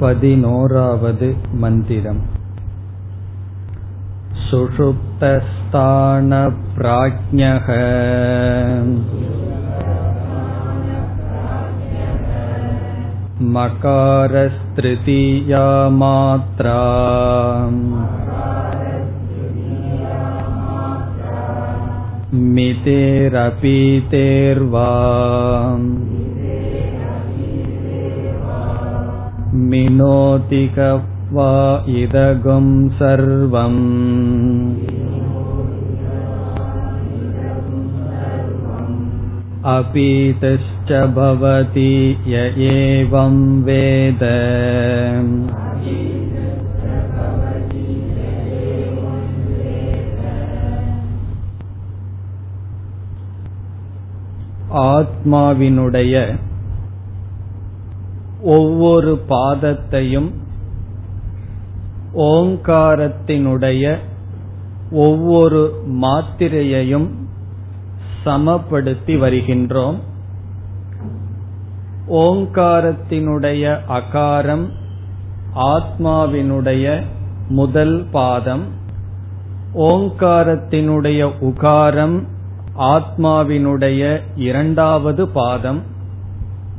पदिनोरावद् मन्दिरम् सुषुप्तस्थानप्राज्ञः मकारस्तृतीया मात्रा मितेरपीतेर्वा मिनोति वा इदगुं सर्वम् अपीतश्च भवति य एवं वेद ஆத்மாவினுடைய ஒவ்வொரு பாதத்தையும் ஓங்காரத்தினுடைய ஒவ்வொரு மாத்திரையையும் சமப்படுத்தி வருகின்றோம். ஓங்காரத்தினுடைய அகாரம் ஆத்மாவினுடைய முதல் பாதம். ஓங்காரத்தினுடைய உகாரம் ஆத்மாவினுடைய இரண்டாவது பாதம்.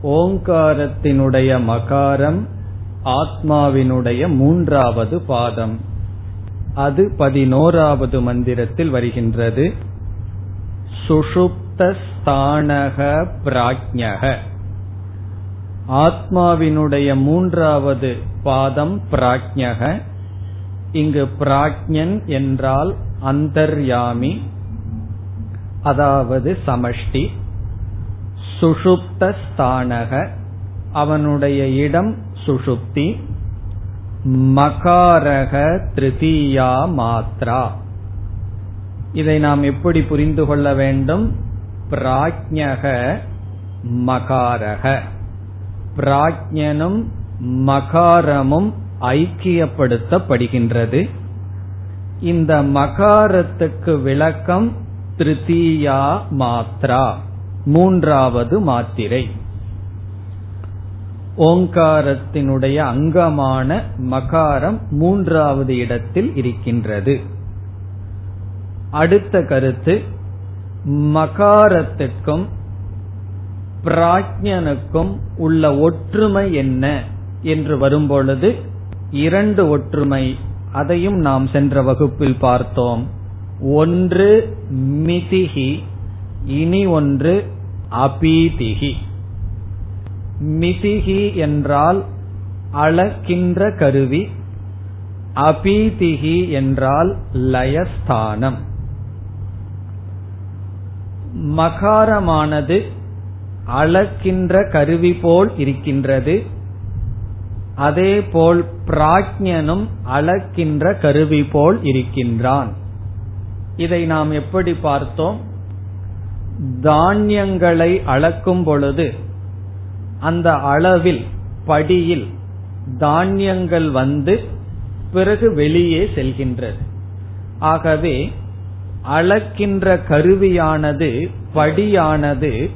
ஓங்காரத்தினுடைய மகாரம் ஆத்மாவினுடைய மூன்றாவது பாதம். அது பதினோராவது மந்திரத்தில் வருகின்றது. சுஷுப்தஸ்தானக பிராஜ்யக ஆத்மாவினுடைய மூன்றாவது பாதம் பிராஜ்யக இங்கு பிராஜ்யன் என்றால் அந்தர்யாமி அதாவது சமஷ்டி. சுஷுப்தஸ்தானக அவனுடைய இடம் சுஷுப்தி. மகாரக திருத்தீயா மாத்ரா. இதை நாம் எப்படி புரிந்து கொள்ள வேண்டும்? பிராஜ்யக மகாரக. பிராஜ்யனும் மகாரமும் ஐக்கியப்படுத்தப்படுகின்றது. இந்த மகாரத்துக்கு விளக்கம் திருத்தீயா மாத்ரா. மூன்றாவது மாத்திரை. ஓங்காரத்தினுடைய அங்கமான மகாரம் மூன்றாவது இடத்தில் இருக்கின்றது. அடுத்த கருத்து மகாரத்துக்கும் பிராஜ்யனுக்கும் உள்ள ஒற்றுமை என்ன என்று வரும்பொழுது இரண்டு ஒற்றுமை அதையும் நாம் சென்ற வகுப்பில் பார்த்தோம். ஒன்று மிதிகி இனி ஒன்று அபீதிகி மிதிகி என்றால் அளக்கின்ற கருவி. அபீதிகி என்றால் லயஸ்தானம். மகாரமானது அளக்கின்ற கருவி போல் இருக்கின்றது. அதேபோல் பிராஜ்யனும் அளக்கின்ற கருவி போல் இருக்கின்றான். இதை நாம் எப்படி பார்த்தோம்? தானியங்களை அளக்கும் பொழுது அந்த அளவில் படியில் தானியங்கள் வந்து பிறகு வெளியே செல்கின்றது. ஆகவே அளக்கின்ற கருவியானது படியானது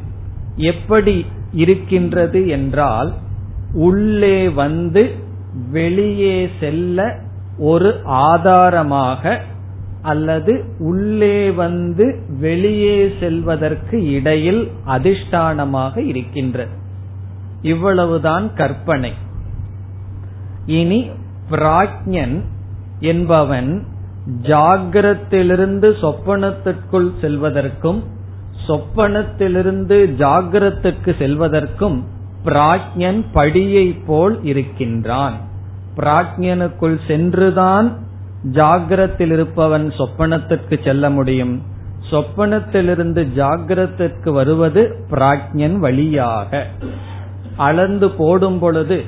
எப்படி இருக்கின்றது என்றால் உள்ளே வந்து வெளியே செல்ல ஒரு ஆதாரமாக அல்லது உள்ளே வந்து வெளியே செல்வதற்கு இடையில் அதிஷ்டானமாக இருக்கின்றது. இவ்வளவுதான் கற்பனை. இனி பிராஜ்யன் என்பவன் ஜாகிரத்திலிருந்து சொப்பனத்திற்குள் செல்வதற்கும் சொப்பனத்திலிருந்து ஜாகிரத்துக்கு செல்வதற்கும் பிராஜ்யன் படியை போல் இருக்கின்றான். பிராஜ்யனுக்குள் சென்றுதான் ஜாகிரத்தில் இருப்பவன் சொப்பனத்திற்கு செல்ல முடியும். சொப்பனத்திலிருந்து ஜாகிரத்திற்கு வருவது பிராஜ்யன் வழியாக. அளந்து போடும் பொழுது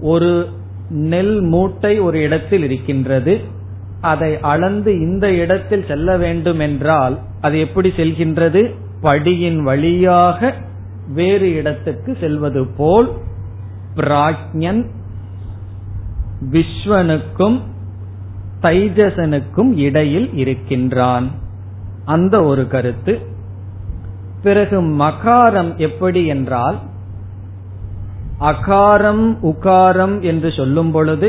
ஒரு நெல் மூட்டை ஒரு இடத்தில் இருக்கின்றது. அதை அளந்து இந்த இடத்தில் செல்ல வேண்டும் என்றால் அது எப்படி செல்கின்றது? படியின் வழியாக வேறு இடத்துக்கு செல்வது போல் பிராஜ்யன் விஸ்வனுக்கும் தைஜசனுக்கும் இடையில் இருக்கின்றான். அந்த ஒரு கருத்து. பிறகு மகாரம் எப்படி என்றால் அகாரம் உகாரம் என்று சொல்லும் பொழுது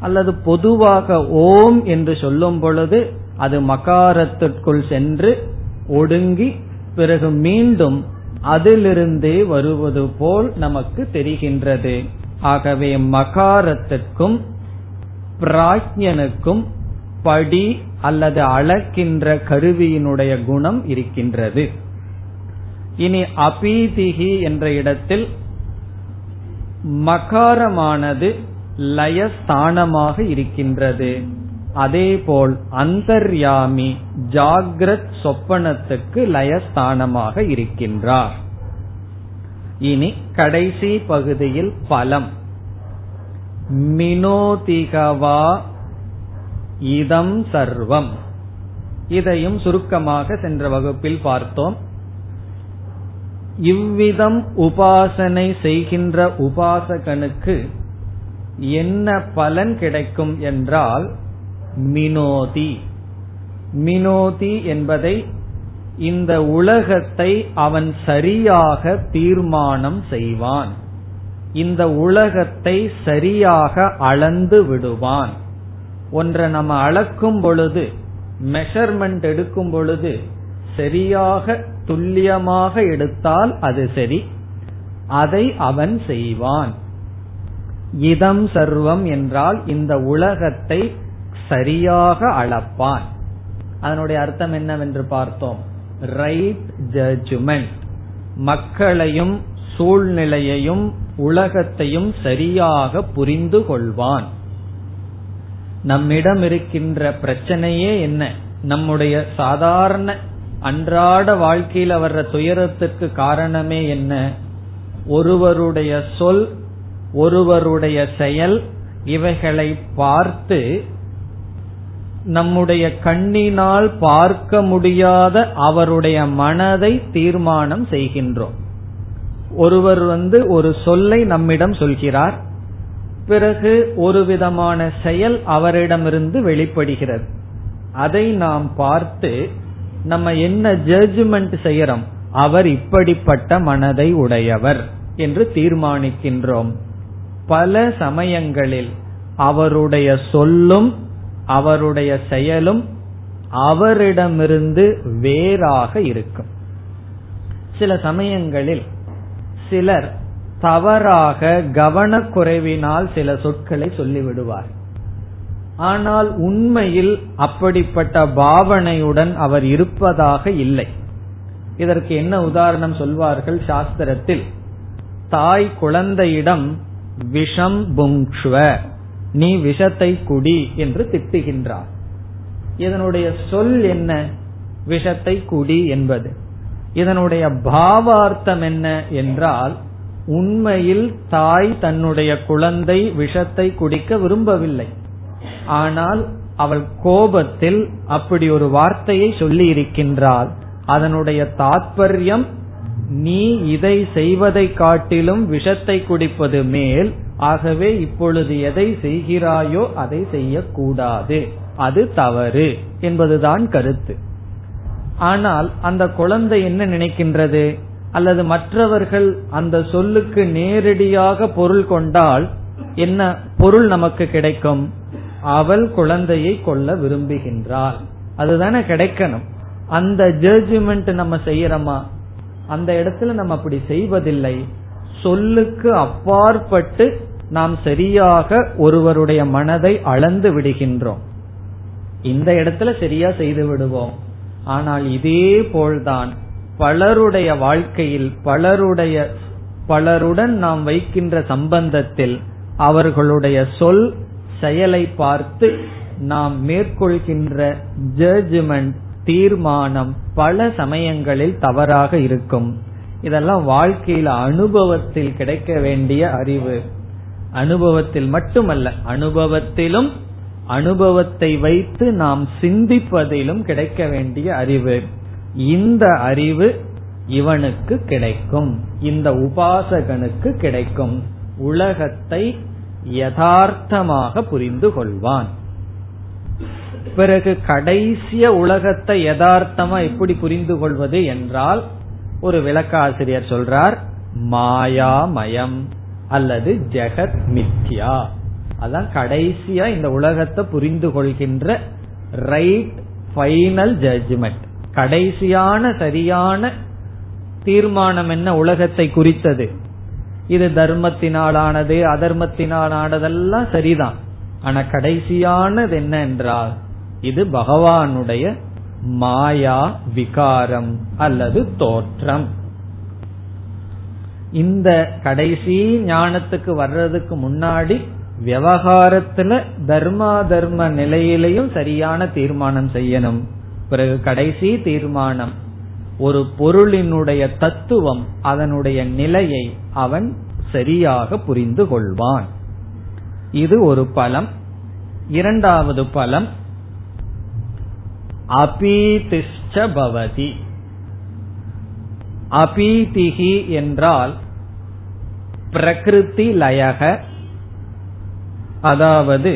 அல்லது பொதுவாக ஓம் என்று சொல்லும் பொழுது அது மகாரத்திற்குள் சென்று ஒடுங்கி பிறகு மீண்டும் அதிலிருந்தே வருவது போல் நமக்கு தெரிகின்றது. ஆகவே மகாரத்திற்கும் பிராஜ்யனுக்கும் படி அல்லது அளக்கின்ற கருவியினுடைய குணம் இருக்கின்றது. இனி அபீதிகி என்ற இடத்தில் மகாரமானது லயஸ்தானமாக இருக்கின்றது. அதேபோல் அந்தர்யாமி ஜாகிரத் சொப்பனத்துக்கு லயஸ்தானமாக இருக்கின்றார். இனி கடைசி பகுதியில் பலம். மினோதிகவா இதம் சர்வம். இதையும் சுருக்கமாக சென்ற வகுப்பில் பார்த்தோம். இவ்விதம் உபாசனை செய்கின்ற உபாசகனுக்கு என்ன பலன் கிடைக்கும் என்றால் மினோதி. மினோதி என்பதை இந்த உலகத்தை அவன் சரியாக தீர்மானம் செய்வான். இந்த உலகத்தை சரியாக அளந்து விடுவான். ஒன்றை நம்ம அளக்கும் பொழுது மெஷர்மெண்ட் எடுக்கும் பொழுது சரியாக துல்லியமாக எடுத்தால் அது சரி. அதை அவன் செய்வான். இதம் சர்வம் என்றால் இந்த உலகத்தை சரியாக அளப்பான். அதனுடைய அர்த்தம் என்னவென்று பார்த்தோம். ரைட் ஜட்ஜ்மெண்ட் மக்களையும் சூழ்நிலையையும் உலகத்தையும் சரியாக புரிந்து கொள்வான். நம்மிடம் இருக்கின்ற பிரச்சனையே என்ன? நம்முடைய சாதாரண அன்றாட வாழ்க்கையில வர்ற துயரத்துக்கு காரணமே என்ன? ஒருவருடைய சொல் ஒருவருடைய செயல் இவைகளை பார்த்து நம்முடைய கண்ணினால் பார்க்க முடியாத அவருடைய மனதை தீர்மானம் செய்கின்றோம். ஒருவர் வந்து ஒரு சொல்லை நம்மிடம் சொல்கிறார். பிறகு ஒரு விதமான செயல் அவரிடமிருந்து வெளிப்படுகிறது. அதை நாம் பார்த்து நம்ம என்ன ஜட்ஜ்மெண்ட் செய்யறோம்? அவர் இப்படிப்பட்ட மனதை உடையவர் என்று தீர்மானிக்கின்றோம். பல சமயங்களில் அவருடைய சொல்லும் அவருடைய செயலும் அவரிடமிருந்து வேறாக இருக்கும். சில சமயங்களில் சிலர் தவறாக கவனக்குறைவினால் சில சொற்களை சொல்லிவிடுவார். ஆனால் உண்மையில் அப்படிப்பட்ட பாவனையுடன் அவர் இருப்பதாக இல்லை. இதற்கு என்ன உதாரணம் சொல்வார்கள் சாஸ்திரத்தில்? தாய் குழந்தையிடம் விஷம் புங்ஷ்வ நீ விஷத்தை குடி என்று திட்டுகின்றார். இதனுடைய சொல் என்ன? விஷத்தை குடி என்பது. இதனுடைய பாவார்த்தம் என்ன என்றால் உண்மையில் தாய் தன்னுடைய குழந்தை விஷத்தை குடிக்க விரும்பவில்லை. ஆனால் அவள் கோபத்தில் அப்படி ஒரு வார்த்தையை சொல்லி இருக்கின்றாள் அதனுடைய தாற்பயம் நீ இதை செய்வதை காட்டிலும் விஷத்தை குடிப்பது மேல் ஆகவே இப்பொழுது எதை செய்கிறாயோ அதை செய்யக்கூடாது. அது தவறு என்பதுதான் கருத்து. ஆனால் அந்த குழந்தை என்ன நினைக்கின்றது? அல்லது மற்றவர்கள் அந்த சொல்லுக்கு நேரடியாக பொருள் கொண்டால் என்ன பொருள் நமக்கு கிடைக்கும்? அவள் குழந்தையை கொல்ல விரும்புகின்றாள். அதுதானே கிடைக்கணும். அந்த ஜட்ஜ்மெண்ட் நம்ம செய்யறோமா? அந்த இடத்துல நம்ம அப்படி செய்வதில்லை. சொல்லுக்கு அப்பாற்பட்டு நாம் சரியாக ஒருவருடைய மனதை அளந்து விடுகின்றோம். இந்த இடத்துல சரியா செய்து விடுவோம். ஆனால் இதே போல்தான் பலருடைய வாழ்க்கையில் பலருடைய பலருடன் நாம் வைக்கின்ற சம்பந்தத்தில் அவர்களுடைய சொல் செயலை பார்த்து நாம் மேற்கொள்கின்ற ஜட்ஜ்மெண்ட் தீர்மானம் பல சமயங்களில் தவறாக இருக்கும். இதெல்லாம் வாழ்க்கையில் அனுபவத்தில் கிடைக்க வேண்டிய அறிவு. அனுபவத்தில் மட்டுமல்ல அனுபவத்திலும் அனுபவத்தை வைத்து நாம் சிந்திப்பதிலும் கிடைக்க வேண்டிய அறிவு. இந்த அறிவு இவனுக்கு கிடைக்கும். இந்த உபாசகனுக்கு கிடைக்கும். உலகத்தை யதார்த்தமாக புரிந்து கொள்வான். பிறகு கடைசிய உலகத்தை யதார்த்தமா எப்படி புரிந்து கொள்வது என்றால் ஒரு விளக்காசிரியர் சொல்றார் மாயாமயம் அல்லது ஜெகத் மித்யா அதான் கடைசியா இந்த உலகத்தை புரிந்து கொள்கின்ற ரைட் ஃபைனல் ஜட்ஜ்மெண்ட் கடைசியான சரியான தீர்மானம் என்ன உலகத்தை குறித்தது? இது தர்மத்தினாலானது அதர்மத்தினாலானதெல்லாம் சரிதான். ஆனா கடைசியானது என்ன என்றால் இது பகவானுடைய மாயா விகாரம் அல்லது தோற்றம். இந்த கடைசி ஞானத்துக்கு வர்றதுக்கு முன்னாடி விவகாரத்துல தர்மா தர்ம நிலையிலையும் சரியான தீர்மானம் செய்யணும். பிறகு கடைசி தீர்மானம் ஒரு பொருளினுடைய தத்துவம் அதனுடைய நிலையை அவன் சரியாக புரிந்து கொள்வான். இது ஒரு பலம். இரண்டாவது பலம் அபீதிஷ்ட பவதி. அபீதிகி என்றால் பிரகிருதி லயக அதாவது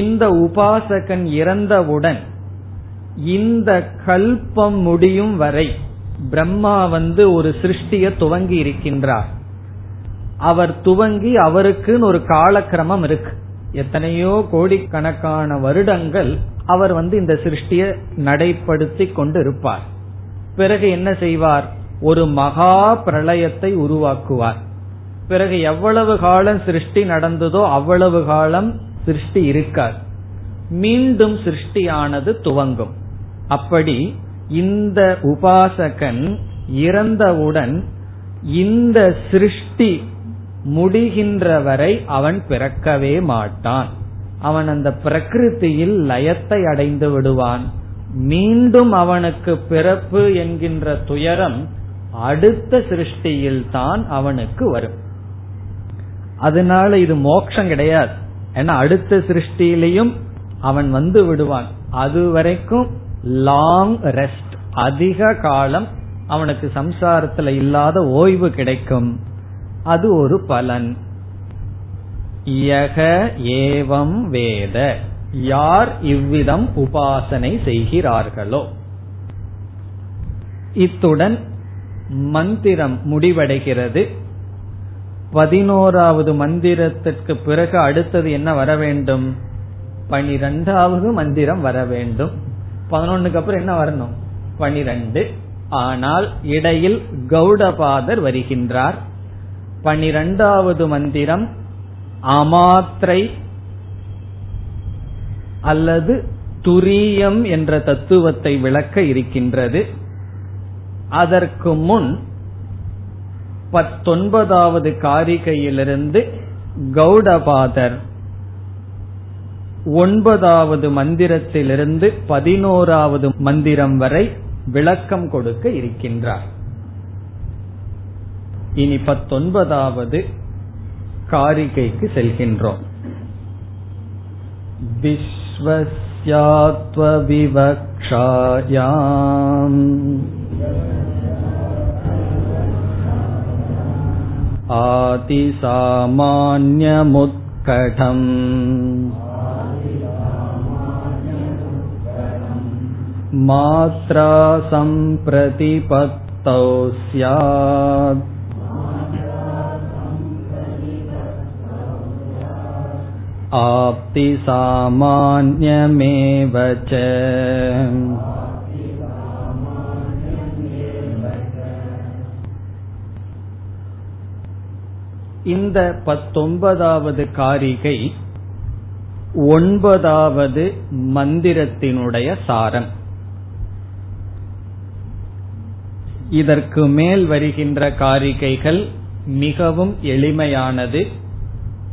இந்த உபாசகன் இறந்தவுடன் இந்த கல்பம் முடியும் வரை பிரம்மா வந்து ஒரு சிருஷ்டிய துவங்கி இருக்கின்றார். அவர் துவங்கி அவருக்குன்னு ஒரு காலக்கிரமம் இருக்கு. எத்தனையோ கோடிக்கணக்கான வருடங்கள் அவர் வந்து இந்த சிருஷ்டிய நடைப்படுத்தி கொண்டு இருப்பார் பிறகு என்ன செய்வார்? ஒரு மகா பிரளயத்தை உருவாக்குவார். பிறகு எவ்வளவு காலம் சிருஷ்டி நடந்ததோ அவ்வளவு காலம் சிருஷ்டி இருக்கார் மீண்டும் சிருஷ்டியானது துவங்கும். அப்படி இந்த உபாசகன் இறந்தவுடன் இந்த சிருஷ்டி முடிகின்ற வரை அவன் பிறக்கவே மாட்டான். அவன் அந்த பிரகிருத்தியில் லயத்தை அடைந்து விடுவான். மீண்டும் அவனுக்கு பிறப்பு என்கின்ற துயரம் அடுத்த சிருஷ்டியில் தான் அவனுக்கு வரும். அதனால இது மோட்சம் கிடையாது. ஏன்னா அடுத்த சிருஷ்டியிலையும் அவன் வந்து விடுவான். அது வரைக்கும் லாங் ரெஸ்ட் அதிக காலம் அவனுக்கு சம்சாரத்துல இல்லாத ஓய்வு கிடைக்கும். அது ஒரு பலன். யக ஏவம் வேத. யார் இவ்விதம் உபாசனை செய்கிறார்களோ? இத்துடன் மந்திரம் முடிவடைகிறது. பதினோராவது மந்திரத்திற்கு பிறகு அடுத்தது என்ன வர வேண்டும்? பனிரெண்டாவது மந்திரம் வர வேண்டும். பதினொன்னுக்கு அப்புறம் என்ன வரணும்? பனிரெண்டு. ஆனால் இடையில் கௌடபாதர் வருகின்றார். பனிரெண்டாவது மந்திரம் அமாத்திரை அல்லது துரியம் என்ற தத்துவத்தை விளக்க இருக்கின்றது. அதற்கு முன் பத்தொன்பதாவது காரிகையிலிருந்து கௌடபாதர் ஒன்பதாவது மந்திரத்திலிருந்து பதினோராவது மந்திரம் வரை விளக்கம் கொடுக்க இருக்கின்றார் இனி பத்தொன்பதாவது காரிகைக்கு செல்கின்றோம் विश्वस्यात्वविवक्षायाम् आतिसामान्यमुत्कटम् मात्रा सम्प्रतिपत्तौ स्यात् आप्ति सामान्यमेव च இந்த பத்தொன்பதாவது காரிகை ஒன்பதாவது மந்திரத்தினுடைய சாரம். இதற்கு மேல் வருகின்ற காரிகைகள் மிகவும் எளிமையானது.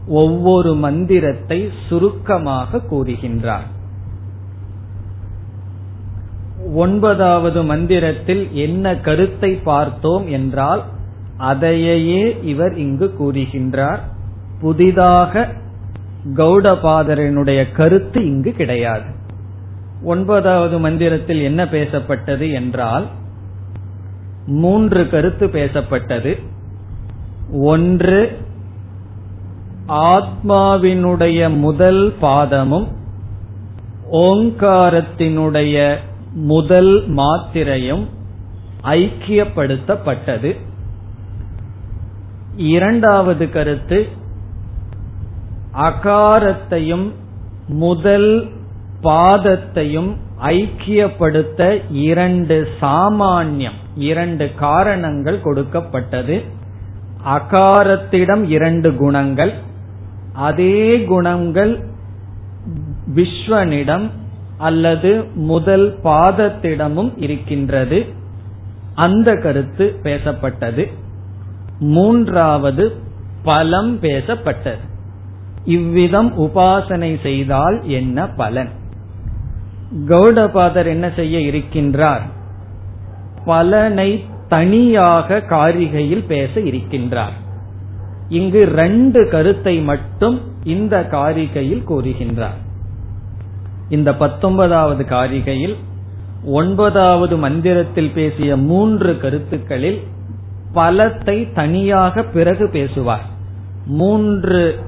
ஒவ்வொரு மந்திரத்தை சுருக்கமாக கூறுகின்றார். ஒன்பதாவது மந்திரத்தில் என்ன கருத்தை பார்த்தோம் என்றால் அதையே இவர் இங்கு கூறுகின்றார். புதிதாக கௌடபாதரனுடைய கருத்து இங்கு கிடையாது. ஒன்பதாவது மந்திரத்தில் என்ன பேசப்பட்டது என்றால் மூன்று கருத்து பேசப்பட்டது. ஒன்று ஆத்மாவினுடைய முதல் பாதமும் ஓங்காரத்தினுடைய முதல் மாத்திரையும் ஐக்கியப்படுத்தப்பட்டது. இரண்டாவது கருத்து அகாரத்தையும் முதல் பாதத்தையும் ஐக்கியப்படுத்த இரண்டு சாமானியம் இரண்டு காரணங்கள் கொடுக்கப்பட்டது. அகாரத்திடம் இரண்டு குணங்கள் அதே குணங்கள் விஸ்வனிடம் அல்லது முதல் பாதத்திடமும் இருக்கின்றது. அந்த கருத்து பேசப்பட்டது. மூன்றாவது பலம் பேசப்பட்டது. இவ்விதம் உபாசனை செய்தால் என்ன பலன்? கௌடபாதர் என்ன செய்ய இருக்கின்றார்? பலனை தனியாக காரிகையில் பேச இருக்கின்றார். இங்கு ரெண்டு கருத்தை மட்டும் இந்த காரிகையில் கூறுகின்றார். இந்த பத்தொன்பதாவது காரிகையில் ஒன்பதாவது மந்திரத்தில் பேசிய மூன்று கருத்துக்களில் பலத்தை தனியாக பிறகு பேசுவார். மூன்று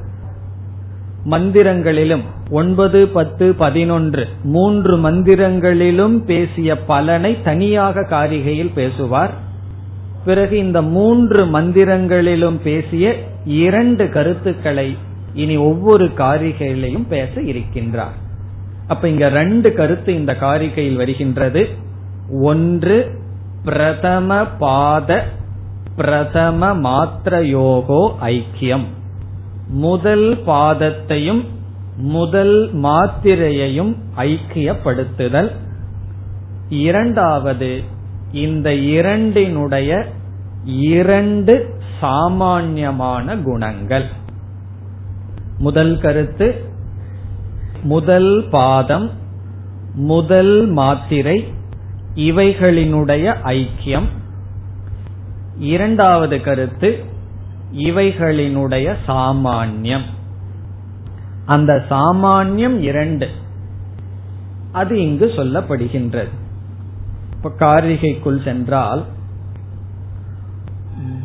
மந்திரங்களிலும் ஒன்பது பத்து பதினொன்று மூன்று மந்திரங்களிலும் பேசிய பலனை தனியாக காரிகையில் பேசுவார். பிறகு இந்த மூன்று மந்திரங்களிலும் பேசிய இரண்டு கருத்துக்களை இனி ஒவ்வொரு காரிகையிலையும் பேச இருக்கின்றார். அப்ப இங்க ரெண்டு கருத்து இந்த காரிகையில் வருகின்றது. ஒன்று பிரதம பாத பிரதம மாத்திரயோகோ ஐக்கியம். முதல் பாதத்தையும் முதல் மாத்திரையையும் ஐக்கியப்படுத்துதல். இரண்டாவது இந்த இரண்டினுடைய இரண்டு சாமான்யமான குணங்கள். முதல் கருத்து முதல் பாதம் முதல் மாத்திரை இவைகளினுடைய ஐக்கியம். இரண்டாவது கருத்து இவைகளினுடைய சாமான்யம். அந்த சாமான்யம் இரண்டு. அது இங்கு சொல்லப்படுகின்றது. இப்ப காரிகைக்குள் சென்றால்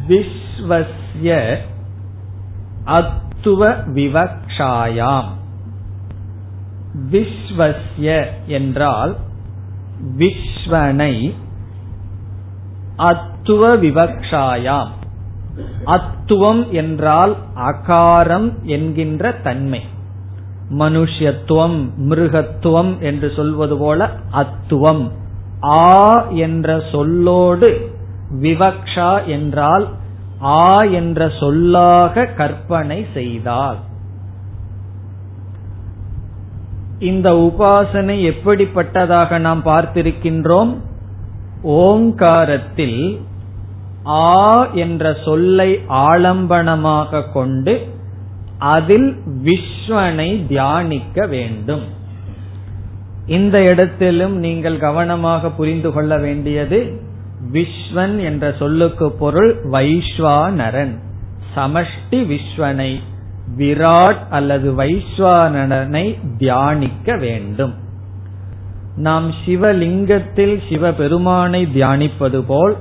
விஸ்வசிய அத்துவ விவக்ஷாயாம். விஸ்வசிய என்றால் விஸ்வனை அத்துவ விவக்ஷாயாம். அத்துவம் என்றால் அகாரம் என்கின்ற தன்மை. மனுஷத்துவம் மிருகத்துவம் என்று சொல்வது போல அத்துவம். ஆ என்ற சொல்லோடு விவக்ஷா என்றால் ஆ என்ற சொல்லாக கற்பனை செய்தால். இந்த உபாசனை எப்படிப்பட்டதாக நாம் பார்த்திருக்கின்றோம்? ஓங்காரத்தில் ஆ என்ற சொல்லை ஆலம்பனமாக கொண்டு அதில் விஸ்வனை தியானிக்க வேண்டும். இந்த இடத்திலும் நீங்கள் கவனமாக புரிந்து கொள்ள வேண்டியது விஸ்வன் என்ற சொல்லுக்கு பொருள் வைஸ்வானரன் சமஷ்டி விஸ்வனை விராட் அல்லது வைஸ்வானரனை தியானிக்க வேண்டும். நாம் சிவலிங்கத்தில் சிவபெருமானை தியானிப்பது போல்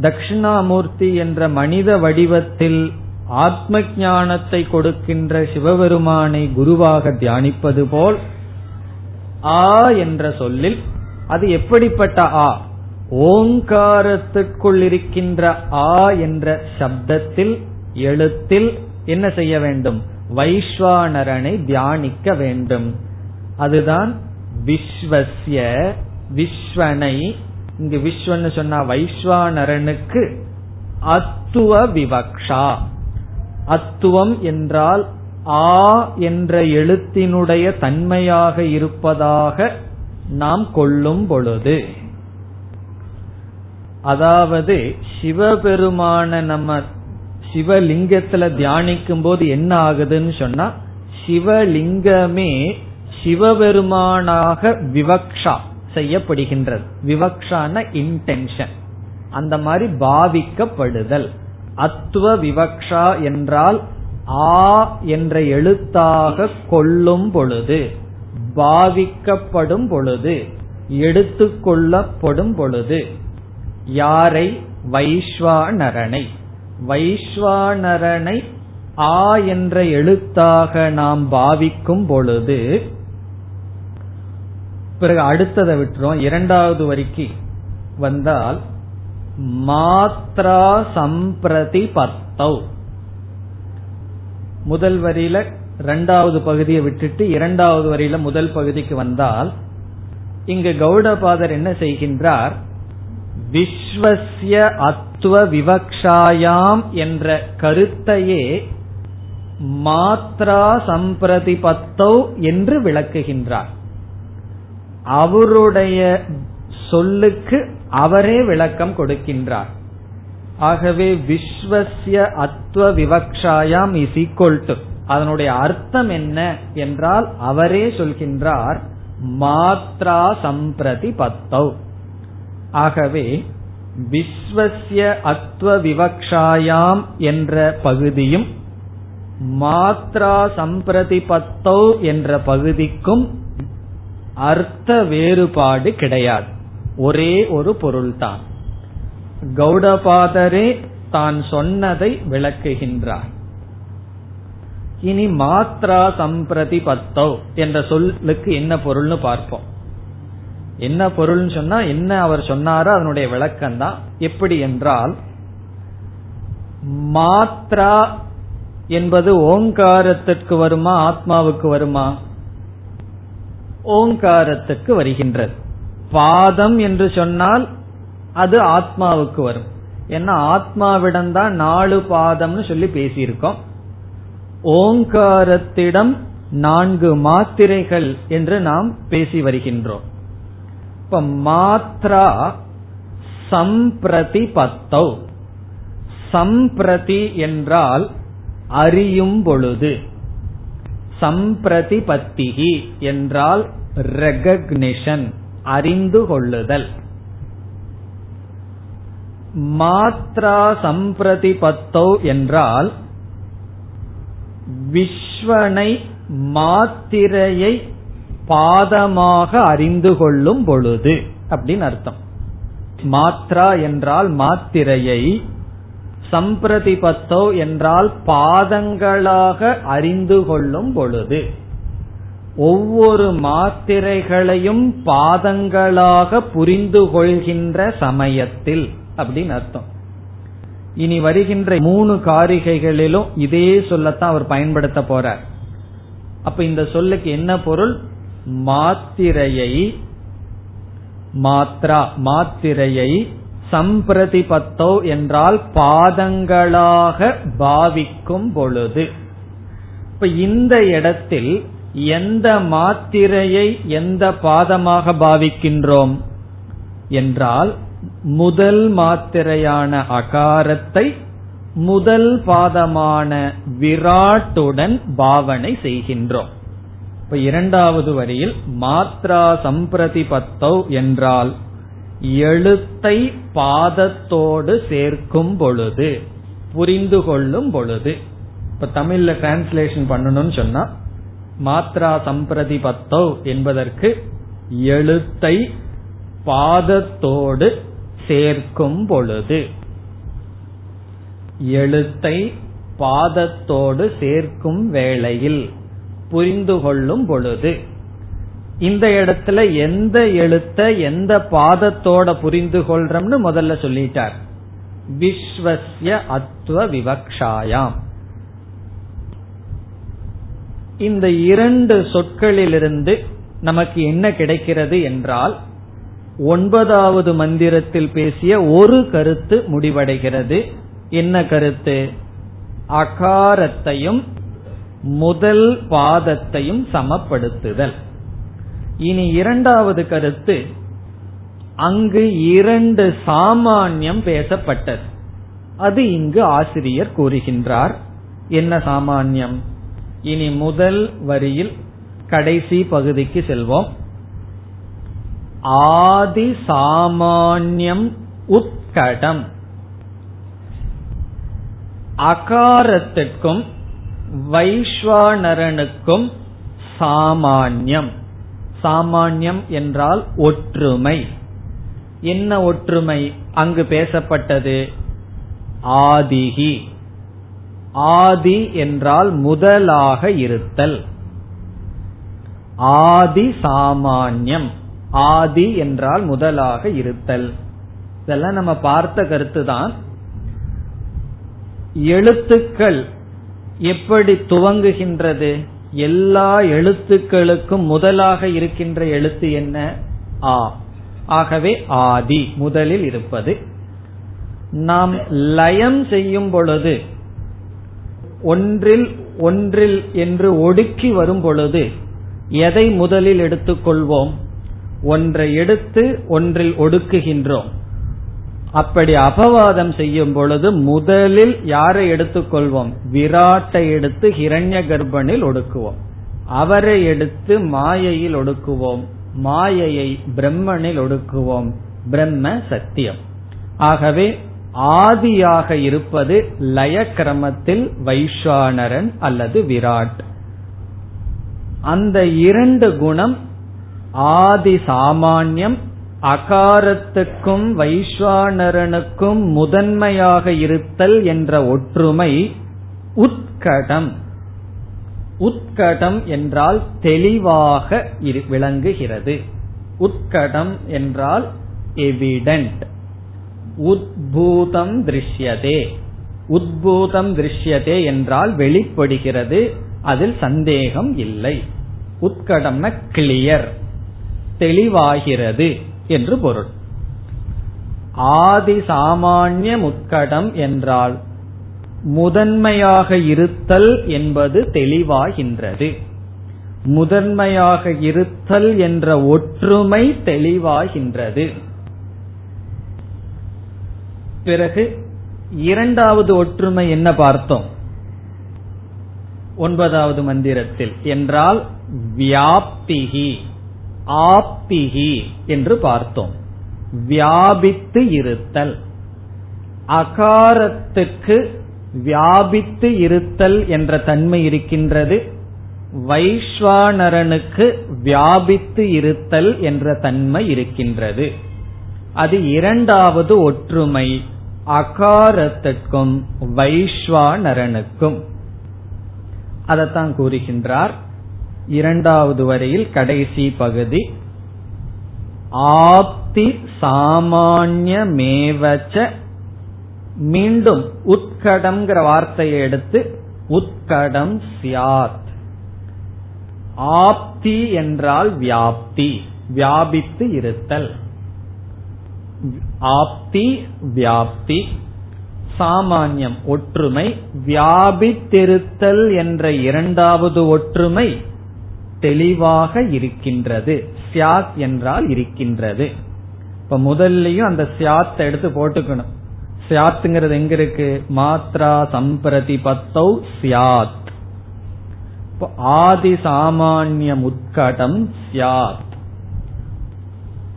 தட்சிணாமூர்த்தி என்ற மனித வடிவத்தில் ஆத்ம ஞானத்தை கொடுக்கின்ற சிவபெருமானை குருவாக தியானிப்பது போல் ஆ என்ற சொல்லில் அது எப்படிப்பட்ட ஆ? ஓங்காரத்துக்குள் இருக்கின்ற ஆ என்ற சப்தத்தில் எழுத்தில் என்ன செய்ய வேண்டும்? வைஸ்வானரனை தியானிக்க வேண்டும். அதுதான் விஸ்வசிய விஸ்வனை இங்கு விஸ்வன்னு சொன்னா வைஸ்வானரனுக்கு அத்துவ விவக்ஷா. அத்துவம் என்றால் ஆ என்ற எழுத்தினுடைய தன்மையாக இருப்பதாக நாம் கொள்ளும் பொழுது. அதாவது சிவபெருமான நம்ம சிவலிங்கத்துல தியானிக்கும் போது என்ன ஆகுதுன்னு சொன்னா சிவலிங்கமே சிவபெருமானாக விவக்ஷா செய்யப்படுகின்றது. விவக்ஷான இன்டென்ஷன் அந்த மாதிரி பாவிக்கப்படுதல். அத்துவ விவக்ஷா என்றால் ஆ என்ற எழுத்தாக கொள்ளும் பொழுது பாவிக்கப்படும் பொழுது எடுத்துக்கொள்ளப்படும் பொழுது யாரை? வைஸ்வானரனை வைஸ்வானரனை ஆ என்ற எழுத்தாக நாம் பாவிக்கும் பொழுது பிறகு அடுத்ததை விட்டுரும். இரண்டாவது வரிக்கு வந்தால் மாத்ரா சம்பிரதி பத்தௌ முதல் வரியில இரண்டாவது பகுதியை விட்டுட்டு இரண்டாவது வரியில முதல் பகுதிக்கு வந்தால் இங்கு கௌடபாதர் என்ன செய்கின்றார்? விஸ்வசிய அத்துவ விவக்ஷாயாம் என்ற கருத்தையே மாத்ரா சம்பிரதிபத்தௌ என்று விளக்குகின்றார். அவருடைய சொல்லுக்கு அவரே விளக்கம் கொடுக்கின்றார். ஆகவே விஸ்வசிய அத்வ விவக்ஷாயாம் இஸ் ஈக்வல் டு அதனுடைய அர்த்தம் என்ன என்றால் அவரே சொல்கின்றார் மாத்ரா சம்பிரதி பத்தௌ ஆகவே விஸ்வசிய அத்வ விவக்ஷாயாம் என்ற பகுதியும் மாத்ரா சம்பிரதி பத்தௌ என்ற பகுதிக்கும் அர்த்த வேறுபாடு கிடையாது. ஒரே ஒரு பொருள்தான். கௌடபாதரே தான் சொன்னதை விளக்குகின்றார். இனி மாத்ரா சம்பிரதி பத்தோ என்ற சொல்லுக்கு என்ன பொருள்னு பார்ப்போம். என்ன பொருள்னு சொன்னா என்ன அவர் சொன்னாரோ அதனுடைய விளக்கம் தான் எப்படி என்றால் மாத்ரா என்பது ஓங்காரத்திற்கு வருமா ஆத்மாவுக்கு வருமா? ஓங்காரத்துக்கு வருகின்றது. பாதம் என்று சொன்னால் அது ஆத்மாவுக்கு வரும். ஏன்னா ஆத்மாவிடம்தான் நாலு பாதம்னு சொல்லி பேசியிருக்கோம். ஓங்காரத்திடம் நான்கு மாத்திரைகள் என்று நாம் பேசி வருகின்றோம். இப்ப மாத்ரா சம்பிரதி பத்தௌ சம்பிரதி என்றால் அறியும் பொழுது. சம்பிரதிபத்திகி என்றால் ரெகக்னிஷன் அறிந்து கொள்ளுதல். மாத்ரா சம்பிரதிபத்தோ என்றால் விஸ்வனை மாத்திரையை பாதமாக அறிந்து கொள்ளும் பொழுது அப்படின்னு அர்த்தம். மாத்ரா என்றால் மாத்திரையை சம்பிரதிபத்தோ என்றால் பாதங்களாக அறிந்து கொள்ளும் பொழுது. ஒவ்வொரு மாத்திரைகளையும் பாதங்களாக புரிந்து கொள்கின்ற சமயத்தில் அப்படின்னு அர்த்தம். இனி வருகின்ற மூணு காரிகைகளிலும் இதே சொல்லத்தான் அவர் பயன்படுத்த போறார். அப்ப இந்த சொல்லுக்கு என்ன பொருள்? மாத்திரையை மாத்ரா மாத்திரையை சம்பிரதிபத்தோ என்றால் பாதங்களாக பாவிக்கும் பொழுது. இப்ப இந்த இடத்தில் எந்த மாத்திரையை எந்த பாதமாக பாவிக்கின்றோம்? என்றால் முதல் மாத்திரையான அகாரத்தை முதல் பாதமான விராட்டுடன் பாவனை செய்கின்றோம். இப்ப இரண்டாவது வரியில் மாத்ரா சம்பிரதிபத்தௌ என்றால் எழுத்தை பாதத்தோடு சேர்க்கும் பொழுது புரிந்து கொள்ளும் பொழுது. இப்ப தமிழ்ல டிரான்ஸ்லேஷன் பண்ணணும்னு சொன்னா மாத்ரா சம்பிரதிபத்தோ என்பதற்கு எழுத்தை பாதத்தோடு சேர்க்கும் பொழுது. எழுத்தை பாதத்தோடு சேர்க்கும் வேளையில் புரிந்து கொள்ளும் பொழுது. இந்த இடத்துல எந்த எழுத்த எந்த பாதத்தோட புரிந்து கொள்றோம்னு முதல்ல சொல்லிட்டார். விஸ்வசிய அத்வ விவக்ஷாயாம். இந்த இரண்டு சொற்களிலிருந்து நமக்கு என்ன கிடைக்கிறது என்றால் ஒன்பதாவது மந்திரத்தில் பேசிய ஒரு கருத்து முடிவடைகிறது. என்ன கருத்து? அகாரத்தையும் முதல் பாதத்தையும் சமப்படுத்துதல். இனி இரண்டாவது கருத்து அங்கு இரண்டு சாமான்யம் பேசப்பட்டது. அது இங்கு ஆசிரியர் கூறுகின்றார். என்ன சாமான்யம்? இனி முதல் வரியில் கடைசி பகுதிக்கு செல்வோம். ஆதி சாமானியம் உட்கடம். அகாரத்திற்கும் வைஸ்வானரனுக்கும் சாமானியம். சாமானியம் என்றால் ஒற்றுமை. என்ன ஒற்றுமை? அங்கு பேசப்பட்டது ஆதிகி ஆதி என்றால் முதலாக இருத்தல். ஆதி சாமானியம். ஆதி என்றால் முதலாக இருத்தல். இதெல்லாம் நம்ம பார்த்த கருத்து தான் எழுத்துக்கள் எப்படி துவங்குகின்றது? எல்லா எழுத்துக்களுக்கும் முதலாக இருக்கின்ற எழுத்து என்ன? ஆ. ஆகவே ஆதி. முதலில் இருப்பது. நாம் லயம் செய்யும் பொழுது ஒன்றில் ஒன்றில் என்று ஒடுக்கி வரும் பொழுது எதை முதலில் எடுத்துக்கொள்வோம்? ஒன்றை எடுத்து ஒன்றில் ஒடுக்குகின்றோம். அப்படி அபவாதம் செய்யும் பொழுது முதலில் யாரை எடுத்துக்கொள்வோம்? விராட்டை எடுத்து ஹிரண்ய கர்ப்பனில் ஒடுக்குவோம். அவரை எடுத்து மாயையில் ஒடுக்குவோம். மாயையை பிரம்மனில் ஒடுக்குவோம். பிரம்ம சத்தியம். ஆகவே ஆதியாக இருப்பது லய கிரமத்தில் வைஷானரன் அல்லது விராட். அந்த இரண்டு குணம் ஆதி சாமான்யம் அகாரத்துக்கும் வைஸ்வானரனுக்கும் முதன்மையாக இருத்தல் என்ற ஒற்றுமை உத்கடம். உத்கடம் என்றால் தெளிவாக விளங்குகிறது. உத்கடம் என்றால் எவிடென்ட் உத்பூதம் திருஷ்யதே. உத்பூதம் திருஷ்யதே என்றால் வெளிப்படுகிறது அதில் சந்தேகம் இல்லை. உத்கடம்ன கிளியர் தெளிவாகிறது. என்று பொருள். ஆதி சாமானிய முத்கடம் என்றால் முதன்மையாக இருத்தல் என்பது தெளிவாகின்றது. முதன்மையாக இருத்தல் என்ற ஒற்றுமை தெளிவாகின்றது. பிறகு இரண்டாவது ஒற்றுமை என்ன பார்த்தோம்? ஒன்பதாவது மந்திரத்தில் என்றால் வியாப்திகி ஆப்திகி என்று பார்த்தோம். வியாபித்து இருத்தல். அகாரத்துக்கு வியாபித்து இருத்தல் என்ற தன்மை இருக்கின்றது. வைஸ்வானரனுக்கு வியாபித்து இருத்தல் என்ற தன்மை இருக்கின்றது. அது இரண்டாவது ஒற்றுமை அகாரத்துக்கும் வைஸ்வானரனுக்கும் அதைத்தான் கூறுகின்றார். இரண்டாவது வரையில் கடைசி பகுதி. ஆப்தி சாமானிய மேவச்ச மீண்டும் உட்கடம்ங்கிற வார்த்தையை எடுத்து உத்கடம் சியாத். ஆப்தி என்றால் வியாப்தி வியாபித்து இருத்தல். ஆப்தி வியாப்தி சாமானியம் ஒற்றுமை வியாபித்திருத்தல் என்ற இரண்டாவது ஒற்றுமை தெளிவாக இருக்கின்றது. சியாத் என்றால் இருக்கின்றது. இப்ப முதல்லயும் அந்த சியாத் எடுத்து போட்டுக்கணும். சியாத்துங்கிறது எங்க இருக்கு? மாத்ரா சம்பிரதி பத்தௌ சியாத் ஆதி சாமானிய முத்கடம் சியாத்.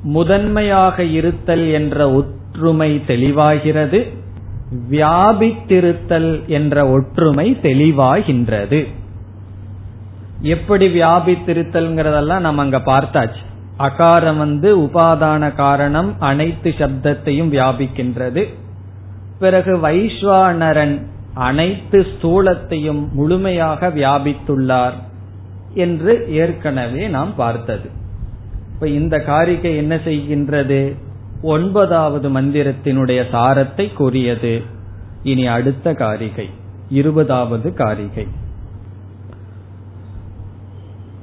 முதன்மையாக இருத்தல் என்ற ஒற்றுமை தெளிவாகிறது. வியாபித்திருத்தல் என்ற ஒற்றுமை தெளிவாகின்றது. எப்படி வியாபித்திருத்தல்ங்கிறதெல்லாம் நம்ம அங்க பார்த்தாச்சு. அகாரம் வந்து உபாதான காரணம் அனைத்து சப்தத்தையும் வியாபிக்கின்றது. பிறகு வைஸ்வானரன் அனைத்து ஸ்தூலத்தையும் முழுமையாக வியாபித்துள்ளார் என்று ஏற்கனவே நாம் பார்த்தது. இப்ப இந்த காரிகை என்ன செய்கின்றது? ஒன்பதாவது மந்திரத்தினுடைய சாரத்தை கூறியது. இனி அடுத்த காரிகை இருபதாவது காரிகை.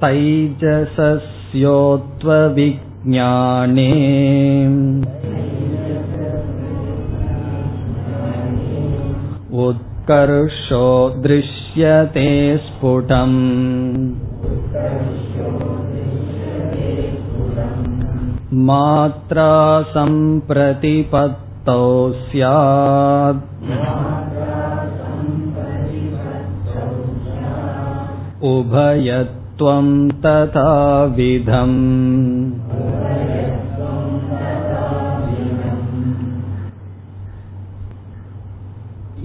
तैजसस्योत्वविज्ञाने उत्कर्षो दृश्यते स्फुटम् मात्रा सम्प्रतिपत्तौ स्यात् उभयत् त्वं तथाविधम्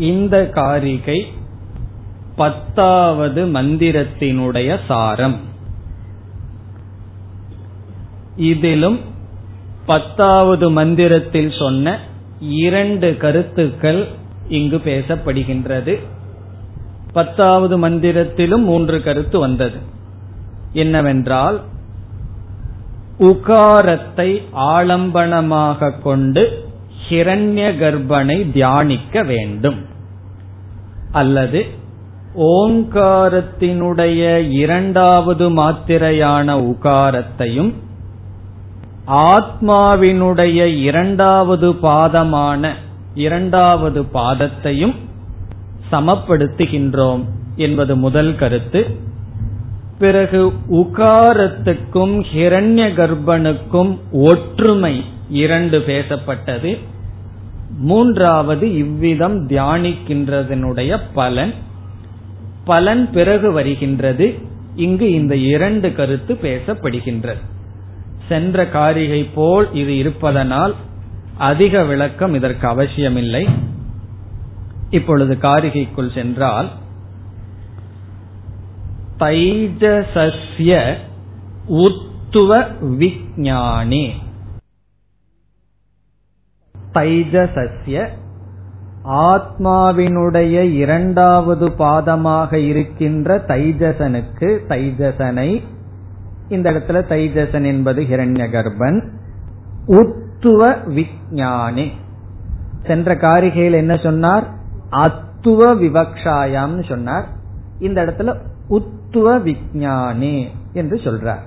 இந்த காரிகை பத்தாவது மந்திரத்தினுடைய சாரம் இதிலும் பத்தாவது மந்திரத்தில் சொன்ன இரண்டு கருத்துக்கள் இங்கு பேசப்படுகின்றது பத்தாவது மந்திரத்திலும் மூன்று கருத்து வந்தது என்னவென்றால் உகாரத்தை ஆலம்பனமாக கொண்டு ஹிரண்ய கர்ப்பனை தியானிக்க வேண்டும். அல்லது ஓங்காரத்தினுடைய இரண்டாவது மாத்திரையான உகாரத்தையும் ஆத்மாவினுடைய இரண்டாவது பாதமான இரண்டாவது பாதத்தையும் சமப்படுத்துகின்றோம் என்பது முதல் கருத்து. பிறகு உகாரத்துக்கும் ஹிரண்ய கர்ப்பனுக்கும் ஒற்றுமை இரண்டு பேசப்பட்டது. மூன்றாவது இவ்விதம் தியானிக்கின்றதனுடைய பலன். பலன் பிறகு வருகின்றது. இங்கு இந்த இரண்டு கருத்து பேசப்படுகின்றது. சென்ற காரிகை போல் இது இருப்பதனால் அதிக விளக்கம் இதற்கு அவசியமில்லை. இப்பொழுது காரிகைக்குள் சென்றால் தைஜசஸ்ய உத்துவ விஜானே தைஜசஸ்ய ஆத்மாவினுடைய இரண்டாவது பாதமாக இருக்கின்ற தைஜசனுக்கு தைஜசனை. இந்த இடத்துல தைஜசன் என்பது ஹிரண்ய கர்ப்பன் உத்துவ விஜானே சென்ற காரிகையில் என்ன சொன்னார்? அத்துவ விவக்ஷாயாம் சொன்னார். இந்த இடத்துல உத்துவ விஜானே என்று சொல்றார்.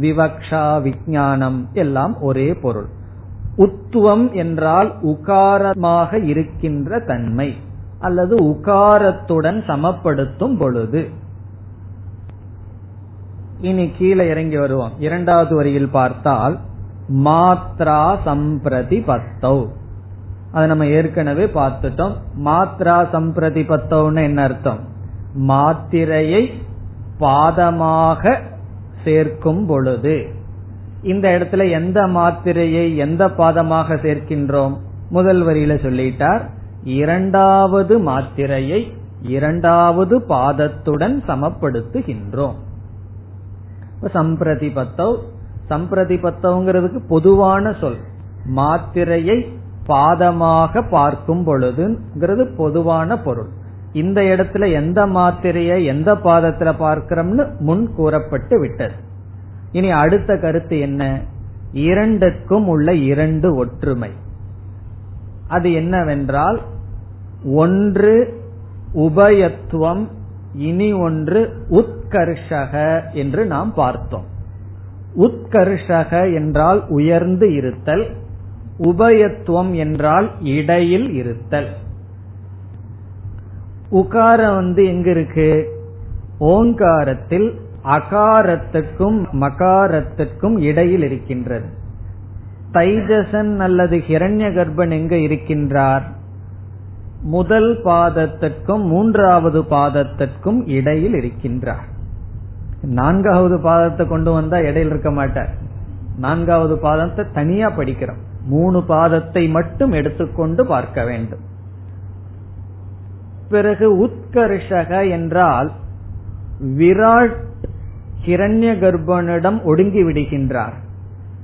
விவக்ஷா விஜானம் எல்லாம் ஒரே பொருள். உத்துவம் என்றால் உகாரமாக இருக்கின்ற தன்மை அல்லது உகாரத்துடன் சமப்படுத்தும் பொழுது. இனி கீழே இறங்கி வருவோம். இரண்டாவது வரியில் பார்த்தால் மாத்ரா சம்பிரதி பத்தௌ அதை நம்ம ஏற்கனவே பார்த்துட்டோம். மாத்ரா சம்பிரதி பத்தௌன்னு என்ன அர்த்தம்? மாத்திரையை பாதமாக சேர்க்கும் பொழுது. இந்த இடத்துல எந்த மாத்திரையை எந்த பாதமாக சேர்க்கின்றோம்? முதல் வரியில சொல்லிட்டார் இரண்டாவது மாத்திரையை இரண்டாவது பாதத்துடன் சமப்படுத்துகின்றோம். சம்பிரதிபத்தவ் சம்பிரதிபத்தவங்கிறதுக்கு பொதுவான சொல். மாத்திரையை பாதமாக பார்க்கும் பொழுதுங்கிறது பொதுவான பொருள். இந்த இடத்துல எந்த மாத்திரையை எந்த பாதத்துல பார்க்கிறோம்னு முன் கூறப்பட்டு விட்டது. இனி அடுத்த கருத்து என்ன? இரண்டுக்கும் உள்ள இரண்டு ஒற்றுமை. அது என்னவென்றால் ஒன்று உபயத்துவம் இனி ஒன்று உத்கர்ஷக என்று நாம் பார்த்தோம். உத்கர்ஷக என்றால் உயர்ந்து இருத்தல் உபயத்துவம் என்றால் இடையில் இருத்தல். உகாரம் வந்து எங்க இருக்கு? ஓங்காரத்தில் அகாரத்துக்கும் மகாரத்துக்கும் இடையில் இருக்கின்றது. தைஜசன் அல்லது ஹிரண்ய கர்ப்பன் எங்க இருக்கின்றார்? முதல் பாதத்திற்கும் மூன்றாவது பாதத்திற்கும் இடையில் இருக்கின்றார். நான்காவது பாதத்தை கொண்டு வந்தா இடையில் இருக்க மாட்டார். நான்காவது பாதத்தை தனியா படிக்கிறோம். மூணு பாதத்தை மட்டும் எடுத்துக்கொண்டு பார்க்க வேண்டும். பிறகு உத்கர்ஷக என்றால் விராட் ஹிரண்ய கர்ப்பனிடம் ஒடுங்கி விடுகின்றார்.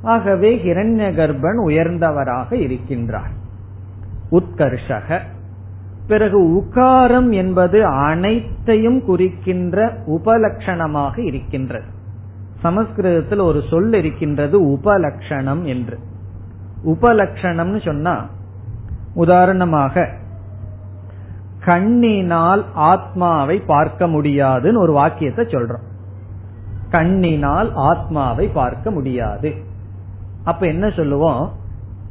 ஆகவே ஹிரண்ய கர்ப்பன் உயர்ந்தவராக இருக்கின்றார். உத்கர்ஷக. பிறகு உகாரம் என்பது அனைத்தையும் குறிக்கின்ற உபலட்சணமாக இருக்கின்றது. சமஸ்கிருதத்தில் ஒரு சொல் இருக்கின்றது உபலட்சணம் என்று. உபலட்சணம்னு சொன்னா உதாரணமாக கண்ணினால் ஆத்மாவை பார்க்க முடியாதுன்னு ஒரு வாக்கியத்தை சொல்றோம். கண்ணினால் ஆத்மாவை பார்க்க முடியாது. அப்ப என்ன சொல்லுவோம்?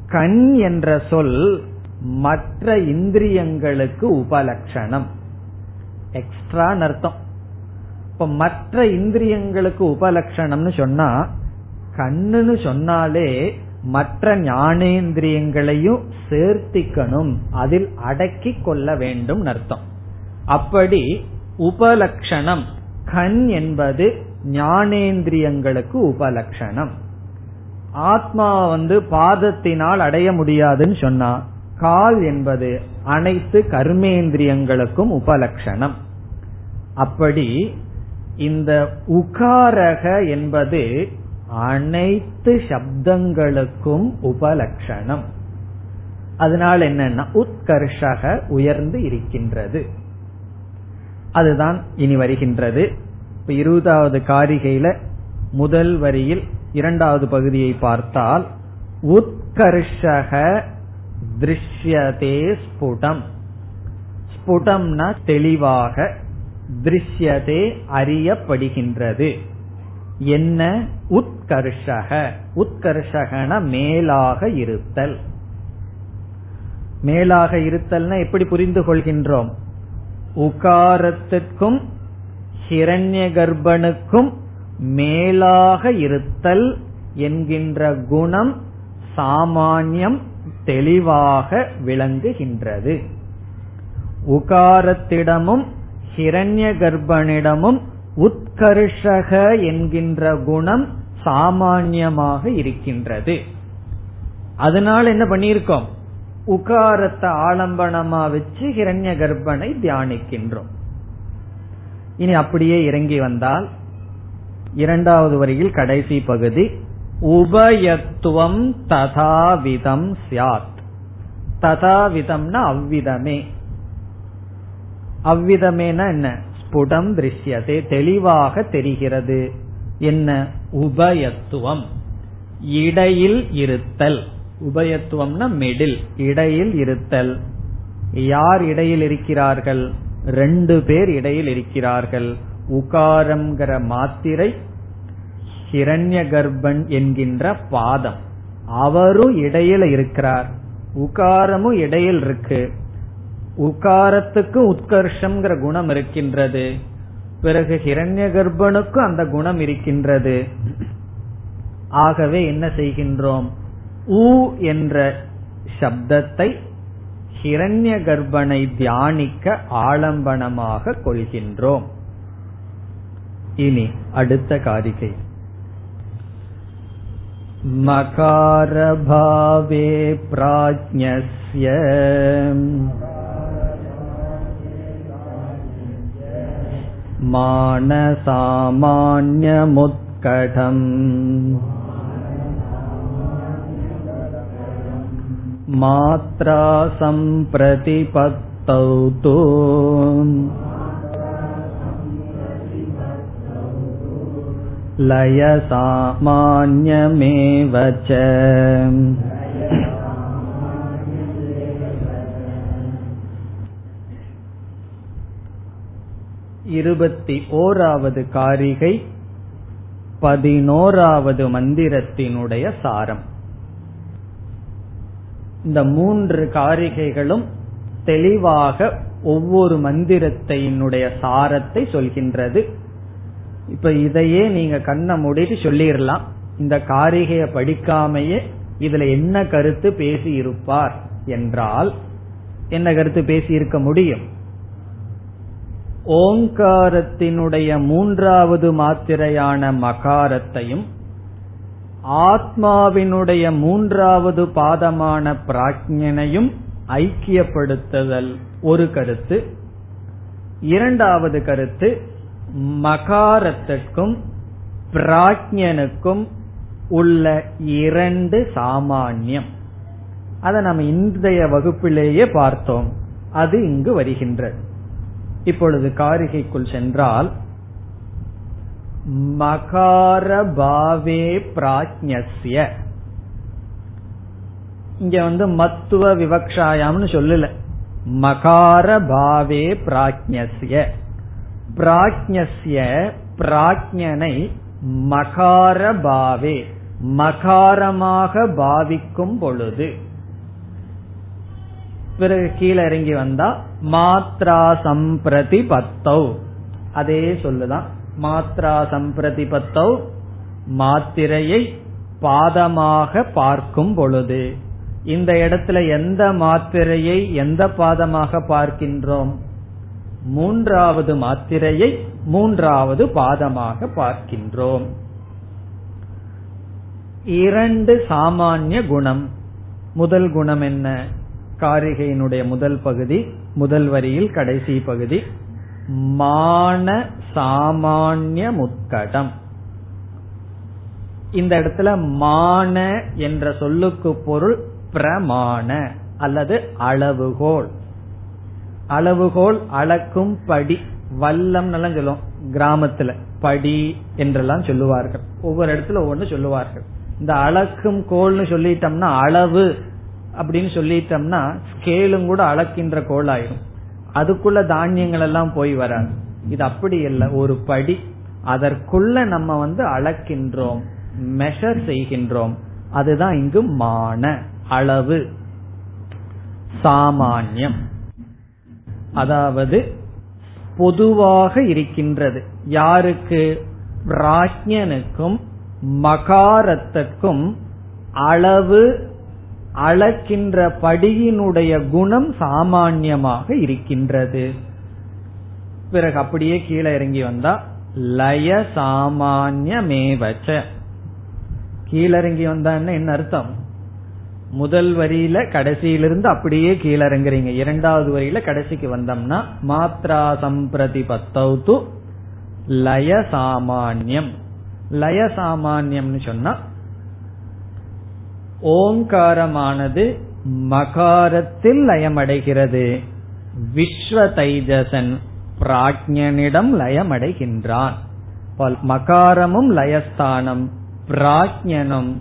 கண் என்ற சொல் மற்ற இந்திரியங்களுக்கு உபலட்சணம். எக்ஸ்ட்ரா அர்த்தம். இப்ப மற்ற இந்திரியங்களுக்கு உபலட்சணம்னு சொன்னா கண்ணுன்னு சொன்னாலே மற்ற ஞானேந்திரியங்களையும் சேர்த்திக்கணும். அதில் அடக்கி கொள்ள வேண்டும் அர்த்தம். அப்படி உபலட்சணம் கண் என்பது ஞானேந்திரியங்களுக்கு உபலட்சணம் ஆத்மா வந்து பாதத்தினால் அடைய முடியாதுன்னு சொன்னா கால் என்பது அனைத்து கர்மேந்திரியங்களுக்கும் உபலட்சணம் அப்படி இந்த உகாரக என்பது அனைத்து சப்தங்களுக்கும் உபலட்சணம் அதனால் என்னன்னா உத்கர்ஷக உயர்ந்து இருக்கின்றது. அதுதான் இனி வருகின்றது. இப்ப இருபதாவது காரிகையில முதல் வரியில் இரண்டாவது பகுதியை பார்த்தால் உத்கர்ஷக திருஷ்யதே ஸ்புடம். ஸ்புடம்னா தெளிவாக திருஷ்யதே அறியப்படுகின்றது. என்ன? உத் உத்கர்ஷக. உத்கர்ஷகன மேலாக இருத்தல். மேலாக இருத்தல்னா எப்படி புரிந்து கொள்கின்றோம்? உகாரத்திற்கும் ஹிரண்ய கர்ப்பனுக்கும் மேலாக இருத்தல் என்கின்ற குணம் சாமானியம் தெளிவாக விளங்குகின்றது. உகாரத்திடமும் ஹிரண்ய கர்ப்பனிடமும் உத்கர்ஷக என்கின்ற குணம் சாமான்யமாக இருக்கின்றது. அதனால என்ன பண்ணியிருக்கோம்? உகாரத்தை ஆலம்பனமா வச்சு ஹிரண்ய கர்ப்பனை தியானிக்கின்றோம். இனி அப்படியே இறங்கி வந்தால் இரண்டாவது வரியில் கடைசி பகுதி உபயத்துவம் ததாவிதம் சியாத் ததாவிதம்னா அவ்விதமே. அவ்விதமேனா என்ன? ஸ்புடம் திருஷ்யதே தெளிவாக தெரிகிறது. என்ன? உபயத்துவம். இடையில் இருத்தல். உபயத்துவம்னா மிடில் இடையில் இருத்தல். யார் இடையில் இருக்கிறார்கள்? ரெண்டு பேர் இடையில் இருக்கிறார்கள். உகாரம்ங்கிற மாத்திரை ஹிரண்ய கர்ப்பன் என்கின்ற பாதம். அவரும் இடையில இருக்கிறார். உகாரமும் இடையில் இருக்கு. உகாரத்துக்கு உத்கர்ஷம்ங்கிற குணம் இருக்கின்றது. பிறகு ஹிரண்ய கர்ப்பனுக்கும் அந்த குணம் இருக்கின்றது ஆகவே என்ன செய்கின்றோம் ஊ என்ற சப்தத்தை ஹிரண்ய கர்ப்பனை தியானிக்க ஆலம்பனமாக கொள்கின்றோம் இனி அடுத்த காரிகை मकारभावे प्राज्ञस्य मानसामान्यमुत्कटम् मात्रा सम्प्रतिपत्तौ तु लयसामान्यमेव च இருபத்தி ஓராவது காரிகை பதினோராவது மந்திரத்தினுடைய சாரம். இந்த மூன்று காரிகைகளும் தெளிவாக ஒவ்வொரு மந்திரத்தினுடைய சாரத்தை சொல்கின்றது. இப்ப இதையே நீங்க கண்ணை மூடிட்டு சொல்லிடலாம். இந்த காரிகையை படிக்காமையே இதுல என்ன கருத்து பேசி இருப்பார் என்றால் என்ன கருத்து பேசி இருக்க முடியும்? ஓங்காரத்தினுடைய மூன்றாவது மாத்திரையான மகாரத்தையும் ஆத்மாவினுடைய மூன்றாவது பாதமான பிராஜ்யனையும் ஐக்கியப்படுத்துதல். ஒரு கருத்து. இரண்டாவது கருத்து மகாரத்திற்கும் பிராஜ்யனுக்கும் உள்ள இரண்டு சாமானியம். அதை நம்ம இன்றைய வகுப்பிலேயே பார்த்தோம். அது இங்கு வருகின்றது. இப்பொழுது காரிகைக்குள் சென்றால் மகார பாவே பிராஜ்யஸ்ய இங்க வந்து மத்துவ விவக்ஷாயாம்னு சொல்லல. மகார பாவே பிராஜ்யஸ்ய பிராஜ்யஸ்ய பிராஜ்யனை மகார பாவே. மகாரமாக பாவிக்கும் பொழுது. பிறகு கீழே இறங்கி வந்தா மாத்ரா சம்பிரதி பத்தௌ அதே சொல்லுதான். மாத்ரா சம்பிரதி பத்தௌ மாத்திரையை பாதமாக பார்க்கும் பொழுது. இந்த இடத்துல எந்த மாத்திரையை எந்த பாதமாக பார்க்கின்றோம்? மூன்றாவது மாத்திரையை மூன்றாவது பாதமாக பார்க்கின்றோம். இரண்டு சாமானிய குணம். முதல் குணம் என்ன? காரிகையினுடைய முதல் பகுதி முதல் வரியில் கடைசி பகுதி. மான சாமானிய முத்கடம் இந்த இடத்துல மான என்ற சொல்லுக்கு பொருள் பிரமாண அல்லது அளவுகோல் அளவுகோல் அளக்கும் படி வல்லம் சொல்லுவோம் கிராமத்துல. படி என்றெல்லாம் சொல்லுவார்கள். ஒவ்வொரு இடத்துல ஒவ்வொன்று சொல்லுவார்கள். இந்த அளக்கும் கோல்னு சொல்லிட்டோம்னா அளவு. அப்படின்னு சொல்லிட்டோம்னா ஸ்கேலும் கூட அளக்கின்ற கோல் ஆயிரும் அதுக்குள்ள தானியங்கள் எல்லாம் போய் வராது. இது அப்படி இல்லை. ஒரு படி. அதற்குள்ள நம்ம வந்து அளக்கின்றோம் மெஷர் செய்கின்றோம். அதுதான் இங்கு மான அளவு. சாமான்யம். அதாவது பொதுவாக இருக்கின்றது. யாருக்கு? பிராஜ்யனுக்கும் மகாரத்துக்கும் அளவு அளக்கின்ற படியினுடைய குணம் சாமான்யமாக இருக்கின்றது. பிறகு அப்படியே கீழே இறங்கி வந்தா லய சாமான்யமேவச்ச. கீழிறங்கி வந்தா என்ன அர்த்தம்? முதல் வரியில கடைசியிலிருந்து அப்படியே கீழிறங்குறீங்க இரண்டாவது வரியில கடைசிக்கு வந்தோம்னா மாத்ரா சம்பிரதி பத்தௌத்து லய சாமான்யம். லய சாமான்யம்னு சொன்னா ஓங்காரமானது மகாரத்தில் லயமடைகிறது. விஸ்வ தைஜசன் பிராஜ்யனிடம் லயமடைகின்றான் மகாரமும் லயஸ்தானம் பிராஜ்யனும்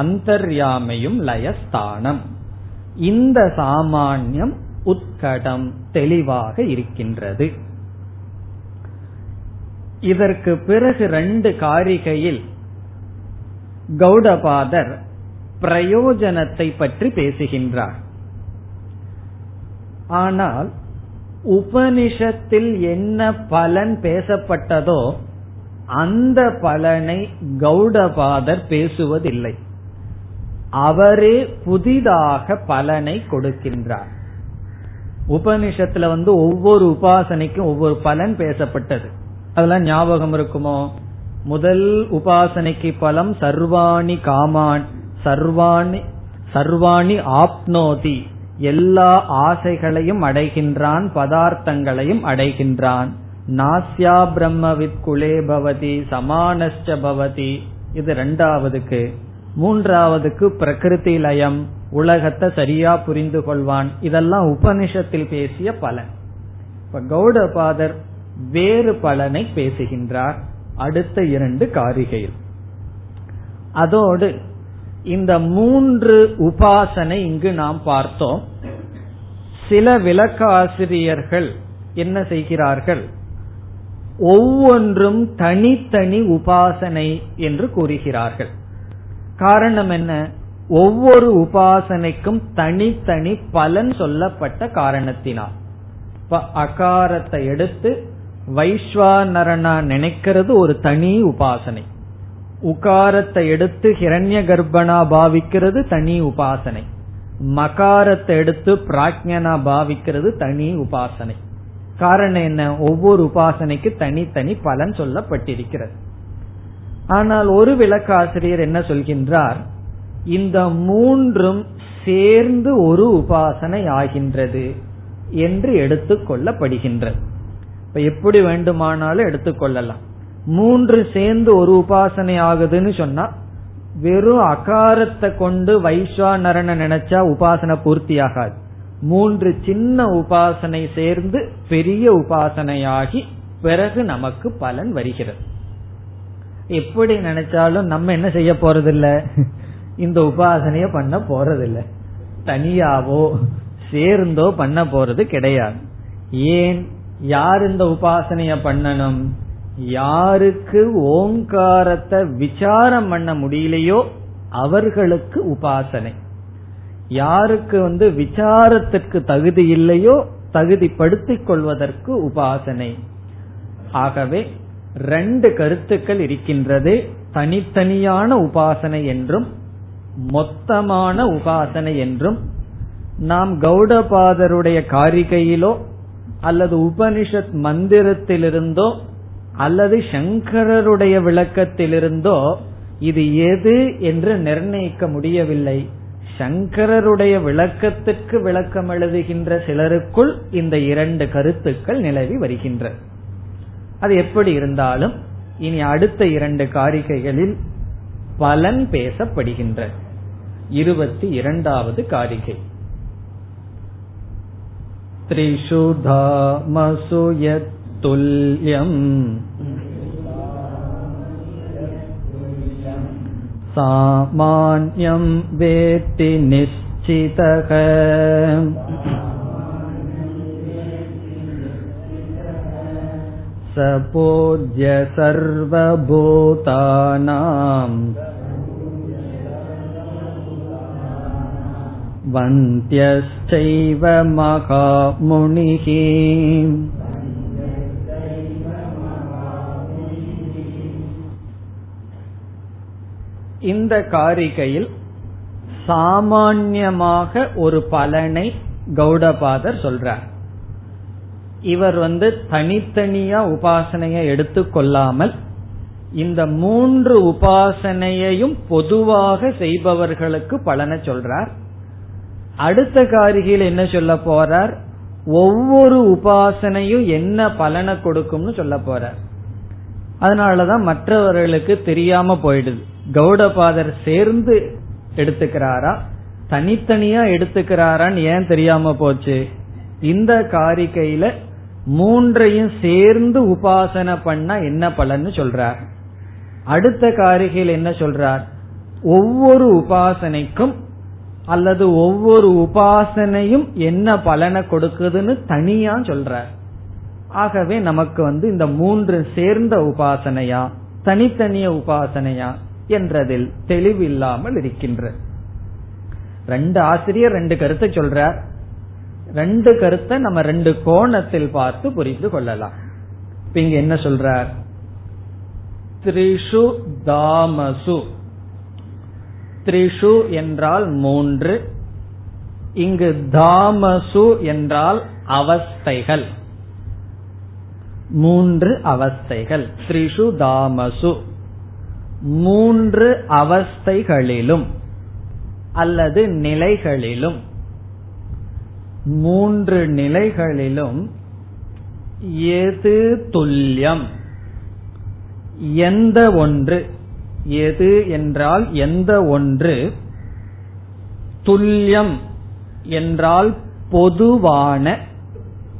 அந்தர்யாமையும் லயஸ்தானம். இந்த சாமான்யம் உத்கடம் தெளிவாக இருக்கின்றது. இதற்கு பிறகு ரெண்டு காரிகையில் கௌடபாதர் பிரயோஜனத்தை பற்றி பேசுகின்றார். ஆனால் உபனிஷத்தில் என்ன பலன் பேசப்பட்டதோ அந்த பலனை கௌடபாதர் பேசுவதில்லை. அவரே புதிதாக பலனை கொடுக்கின்றார். உபனிஷத்துல வந்து ஒவ்வொரு உபாசனைக்கும் ஒவ்வொரு பலன் பேசப்பட்டது. அதெல்லாம் ஞாபகம் இருக்குமோ? முதல் உபாசனைக்கு பலம் சர்வாணி காமான். சர்வாணி சர்வாணி ஆப்னோதி. எல்லா ஆசைகளையும் அடைகின்றான் பதார்த்தங்களையும் அடைகின்றான். நாஸ்யா பிரம்மவித் குலே பவதி சமானஸ்ட பவதி. இது ரெண்டாவதுக்கு. மூன்றாவதுக்கு பிரகிருதி லயம் உலகத்தை சரியா புரிந்து கொள்வான். இதெல்லாம் உபனிஷத்தில் பேசிய பலன். இப்ப கௌடபாதர் வேறு பலனை பேசுகின்றார். அடுத்த இரண்டு காரிகையில். அதோடு இந்த மூன்று உபாசனை இங்கு நாம் பார்த்தோம். சில விளக்காசிரியர்கள் என்ன செய்கிறார்கள்? ஒவ்வொன்றும் தனித்தனி உபாசனை என்று கூறுகிறார்கள். காரணம் என்ன? ஒவ்வொரு உபாசனைக்கும் தனித்தனி பலன் சொல்லப்பட்ட காரணத்தினால். அகாரத்தை எடுத்து வைஸ்வானரனா நினைக்கிறது ஒரு தனி உபாசனை. உகாரத்தை எடுத்து ஹிரண்ய கர்ப்பனா பாவிக்கிறது தனி உபாசனை. மகாரத்தை எடுத்து பிராஜ்யனா பாவிக்கிறது தனி உபாசனை. காரணம் என்ன? ஒவ்வொரு உபாசனைக்கு தனித்தனி பலன் சொல்லப்பட்டிருக்கிறது. ஆனால் ஒரு விளக்காசிரியர் என்ன சொல்கின்றார்? இந்த மூன்றும் சேர்ந்து ஒரு உபாசனை ஆகின்றது என்று எடுத்துக்கொள்ளப்படுகின்றது இப்ப எப்படி வேண்டுமானாலும் எடுத்துக்கொள்ளலாம் மூன்று சேர்ந்து ஒரு உபாசனை ஆகுதுன்னு சொன்னா வெறும் அகாரத்தை கொண்டு வைஸ்வானரனை நினைச்சா உபாசனை பூர்த்தி ஆகாது மூன்று சின்ன உபாசனை சேர்ந்து பெரிய உபாசனையாகி பிறகு நமக்கு பலன் வருகிறது. எப்படி நினைச்சாலும் நம்ம என்ன செய்ய போறதில்ல? இந்த உபாசனைய பண்ண போறதில்ல. தனியாவோ சேர்ந்தோ பண்ண போறது கிடையாது. ஏன்? யார் இந்த உபாசனைய பண்ணணும்? யாருக்கு ஓங்காரத்தை விசாரம் பண்ண முடியலையோ அவர்களுக்கு உபாசனை. யாருக்கு வந்து விசாரத்திற்கு தகுதி இல்லையோ தகுதிப்படுத்திக் கொள்வதற்கு உபாசனை. ஆகவே ரெண்டு கருத்துக்கள் இருக்கின்றது. தனித்தனியான உபாசனை என்றும் மொத்தமான உபாசனை என்றும். நாம் கௌடபாதருடைய காரிகையிலோ அல்லது உபனிஷத் மந்திரத்திலிருந்தோ அல்லது சங்கரருடைய விளக்கத்திலிருந்தோ இது எது என்று நிர்ணயிக்க முடியவில்லை சங்கரருடைய விளக்கத்திற்கு விளக்கம் எழுதுகின்ற சிலருக்குள் இந்த இரண்டு கருத்துக்கள் நிலவி வருகின்ற அது எப்படி இருந்தாலும் இனி அடுத்த இரண்டு காரிகைகளில் பலன் பேசப்படுகின்ற இருபத்தி இரண்டாவது காரிகை त्रिषु धामसु यत्तुल्यम् सामान्यं वेत्ति निश्चयेन निश्चितः स पूज्य सर्वभूतानाम् वन्त्यश्चैव महामुनिः இந்த காரிகையில் சாமான்யமாக ஒரு பலனை கௌடபாதர் சொல்றார். இவர் வந்து தனித்தனியா உபாசனையை எடுத்துக்கொள்ளாமல் இந்த மூன்று உபாசனையையும் பொதுவாக செய்பவர்களுக்கு பலனை சொல்றார். அடுத்த காரிகையில் என்ன சொல்ல போறார்? ஒவ்வொரு உபாசனையும் என்ன பலனை கொடுக்கும்னு சொல்ல போறார். அதனாலதான் மற்றவர்களுக்கு தெரியாம போயிடுது. கௌடபாதர் சேர்ந்து எடுத்துக்கிறாரா? தனித்தனியா எடுத்துக்கிறாரான்னு ஏன் தெரியாம போச்சு? இந்த காரிகையில மூன்றையும் சேர்ந்து உபாசனை பண்ணா என்ன பலன்னு சொல்றார். அடுத்த காரிகையில் என்ன சொல்றார்? ஒவ்வொரு உபாசனைக்கும் அல்லது ஒவ்வொரு உபாசனையும் என்ன பலனை கொடுக்குதுன்னு தனியா சொல்றார். ஆகவே நமக்கு வந்து இந்த மூன்று சேர்ந்த உபாசனையா தனித்தனிய உபாசனையா என்றதில் தெளிவில்லாமல் இருக்கின்ற. ரெண்டு ஆசிரியர் ரெண்டு கருத்தை சொல்றார். ரெண்டு கருத்தை நம்ம ரெண்டு கோணத்தில் பார்த்து புரிந்து கொள்ளலாம். இப்ப இங்க என்ன சொல்றார்? த்ரிஷு தாமசு. த்ரிஷு என்றால் மூன்று. இங்கு தாமசு என்றால் அவஸ்தைகள். மூன்று அவஸ்தைகள். த்ரிஷு தாமசு. மூன்று அவஸ்தைகளிலும் அல்லது நிலைகளிலும். மூன்று நிலைகளிலும் எது துல்லியம்? எந்த ஒன்று? எது என்றால் எந்த ஒன்று? துல்லியம் என்றால் பொதுவான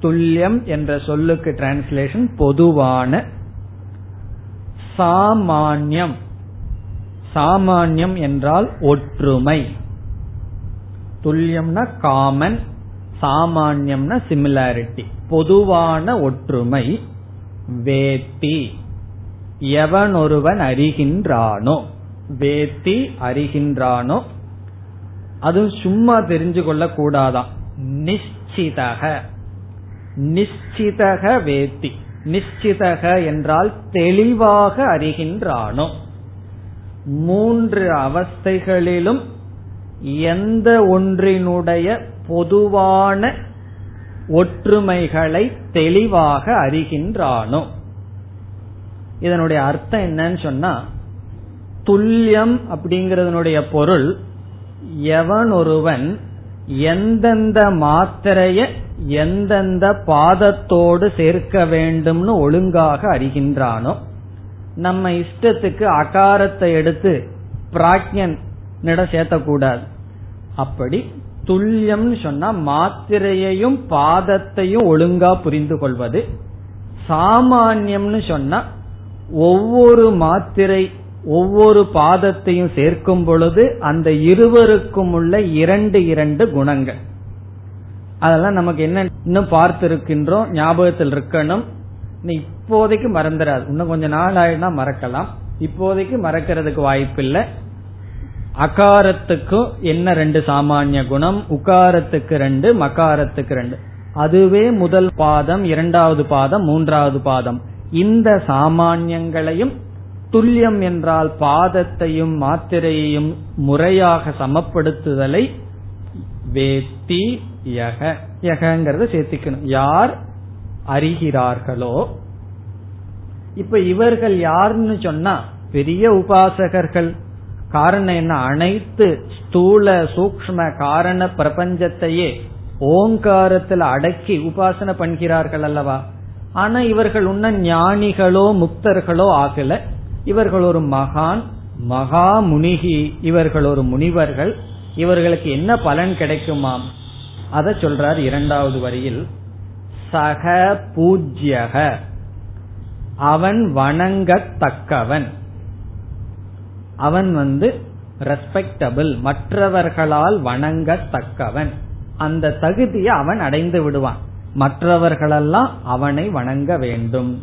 துல்லியம் என்ற சொல்லுக்கு டிரான்ஸ்லேஷன் பொதுவான சாமான்யம் சாமான்யம் என்றால் ஒற்றுமை. துல்லியம்னா காமன் சாமான்யம்னா சிமிலாரிட்டி பொதுவான ஒற்றுமை வேத்தி எவன் ஒருவன் அறிகின்றானோ வேத்தி அறிகின்றானோ அது சும்மா தெரிஞ்சு கொள்ள கூடாதான் நிச்சிதக. நிச்சிதக வேத்தி நிச்சிதக என்றால் தெளிவாக அறிகின்றானோ. மூன்று அவஸ்தைகளிலும் எந்த ஒன்றினுடைய பொதுவான ஒற்றுமைகளை தெளிவாக அறிகின்றானோ? இதனுடைய அர்த்தம் என்னன்னு சொன்னா துல்லியம் அப்படிங்கறதனுடைய பொருள் எவன் ஒருவன் எந்தெந்த மாத்திரைய எந்தெந்த பாதத்தோடு சேர்க்க வேண்டும்னு ஒழுங்காக அறிகின்றானோ நம்ம இஷ்டத்துக்கு அகாரத்தை எடுத்து பிராக்யன் சேர்த்தக்கூடாது. அப்படி துல்லியம்னு சொன்னா மாத்திரையையும் பாதத்தையும் ஒழுங்கா புரிந்து கொள்வது. சாமான்யம்னு சொன்னா ஒவ்வொரு மாத்திரை ஒவ்வொரு பாதத்தையும் சேர்க்கும் பொழுது அந்த இருவருக்கும் உள்ள இரண்டு இரண்டு குணங்கள். அதெல்லாம் நமக்கு என்ன இன்னும் பார்த்திருக்கின்றோம் ஞாபகத்தில் இருக்கணும். இப்போதைக்கு மறந்துடாது இன்னும் கொஞ்ச நாள் ஆயிடுனா மறக்கலாம். இப்போதைக்கு மறக்கிறதுக்கு வாய்ப்பில்லை. அகாரத்துக்கும் என்ன ரெண்டு சாமானிய குணம்? உகாரத்துக்கு ரெண்டு மகாரத்துக்கு ரெண்டு. அதுவே முதல் பாதம் இரண்டாவது பாதம் மூன்றாவது பாதம். இந்த சாமானியங்களையும் துல்லியம் என்றால் பாதத்தையும் மாத்திரையையும் முறையாக சமப்படுத்துதலை வேத்தி யக. யகங்கிறத சேர்த்திக்கணும். யார் அறிகிறார்களோ இப்ப இவர்கள் யாருன்னு சொன்னா பெரிய உபாசகர்கள். காரணம் என்ன? அனைத்து ஸ்தூல சூக்ம காரண பிரபஞ்சத்தையே ஓங்காரத்தில் அடக்கி உபாசனை பண்கிறார்கள் அல்லவா? ஆனா இவர்கள் உன்ன ஞானிகளோ முக்தர்களோ ஆகல. இவர்கள் ஒரு மகான் மகா முனிகி இவர்கள் ஒரு முனிவர்கள். இவர்களுக்கு என்ன பலன் கிடைக்குமாம்? அத சொல்றார் இரண்டாவது வரியில். சக பூஜ்யக. அவன் வணங்கத்தக்கவன். அவன் வந்து ரெஸ்பெக்டபிள் மற்றவர்களால் வணங்கத்தக்கவன். அந்த தகுதியை அவன் அடைந்து விடுவான். மற்றவர்களெல்லாம் அவனை வணங்க வேண்டும்.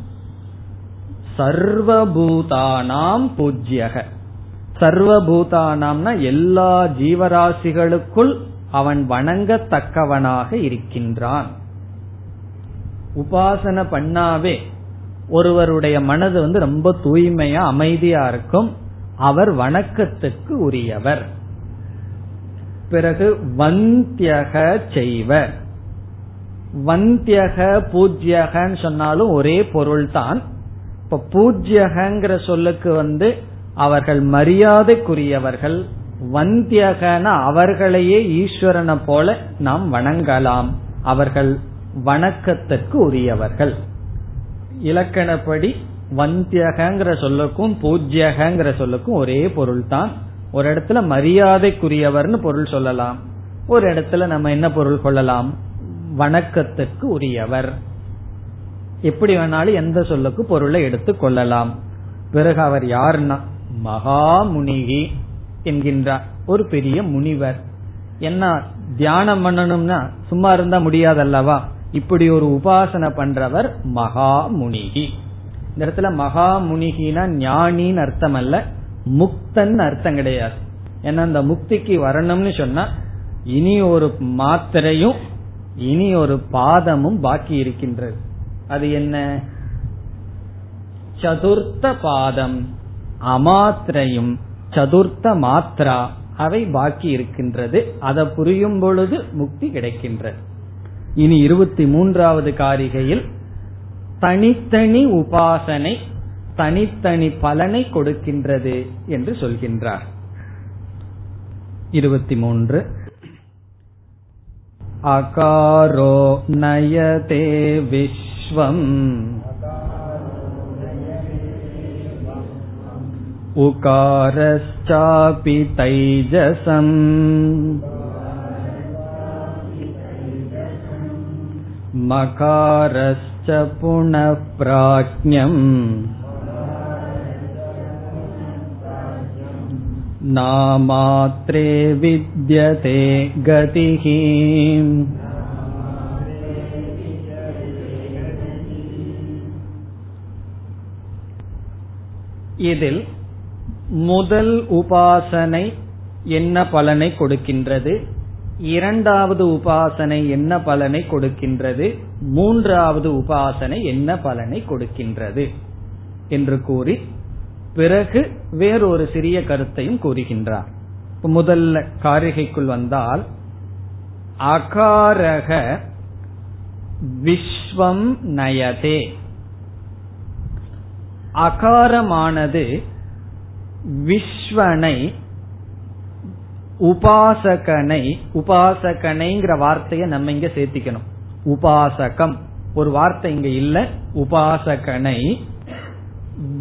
சர்வபூதானாம் பூஜ்யக. சர்வபூதானாம்னா எல்லா ஜீவராசிகளுக்குள் அவன் வணங்கத்தக்கவனாக இருக்கின்றான். உபாசன பண்ணாவே ஒருவருடைய மனது வந்து ரொம்ப தூய்மையா அமைதியா இருக்கும். அவர் வணக்கத்துக்கு உரியவர். பிறகு வந்தியக செய்வ வந்தியக பூஜ்யகன்னு சொன்னாலும் ஒரே பொருள் தான் இப்ப பூஜ்யகங்கிற சொல்லுக்கு வந்து அவர்கள் மரியாதைக்குரியவர்கள். வந்தியகன அவர்களையே ஈஸ்வரனை போல நாம் வணங்கலாம். அவர்கள் வணக்கத்துக்கு உரியவர்கள். இலக்கணப்படி வந்தியகங்கிற சொல்லுக்கும் பூஜ்யகங்கிற சொல்லுக்கும் ஒரே பொருள் தான் ஒரு இடத்துல மரியாதைக்குரியவர்னு பொருள் சொல்லலாம். ஒரு இடத்துல நம்ம என்ன பொருள் கொள்ளலாம்? வணக்கத்துக்கு உரியவர். எப்படி வேணாலும் எந்த சொல்லுக்கு பொருளை எடுத்துக் கொள்ளலாம். பிறகு அவர் யாருன்னா? மகாமுனிகி என்கின்றார். ஒரு பெரிய முனிவர். என்ன தியானம் பண்ணணும்னா சும்மா இருந்தா முடியாதல்லவா? இப்படி ஒரு உபாசனை பண்றவர் மகா முனிகி இந்த இடத்துல மகா முனிகினா ஞானின்னு அர்த்தம் அல்ல முக்தன் அர்த்தம் கிடையாது. ஏன்னா அந்த முக்திக்கு வரணும்னு சொன்னா இனி ஒரு மாத்திரையும் இனி ஒரு பாதமும் பாக்கி இருக்கின்றது. அது என்ன? சதுர்த்த பாதம் அமாத்திரையும் சதுர்த்த மாத்ரா அவை பாக்கி இருக்கின்றது. அதை புரியும் பொழுது முக்தி கிடைக்கின்றது. இனி இருபத்தி மூன்றாவது காரிகையில் தனித்தனி உபாசனை தனித்தனி பலனை கொடுக்கின்றது என்று சொல்கின்றார். இருபத்தி மூன்று. அகாரோ நயதே விஸ்வம். உகாரஸ்சாபி தைஜசம். मकारश्च पुनः प्राज्ञम् नामात्रे विद्यते गतिः இதில் முதல் உபாசனை என்ன பலனை கொடுக்கின்றது இரண்டாவது உபாசனை என்ன பலனை கொடுக்கின்றது? மூன்றாவது உபாசனை என்ன பலனை கொடுக்கின்றது? என்று கூறி பிறகு வேறொரு சிறிய கருத்தையும் கூறுகின்றார். முதல்ல காரிகைக்குள் வந்தால் அகாரக விஸ்வம் நயதே. அகாரமானது விஸ்வனை உபாசகனை உபாசகனைங்கிற வார்த்தையை நம்ம இங்க சேர்த்திக்கணும். உபாசகம். ஒரு வார்த்தை இங்க இல்ல. உபாசகனை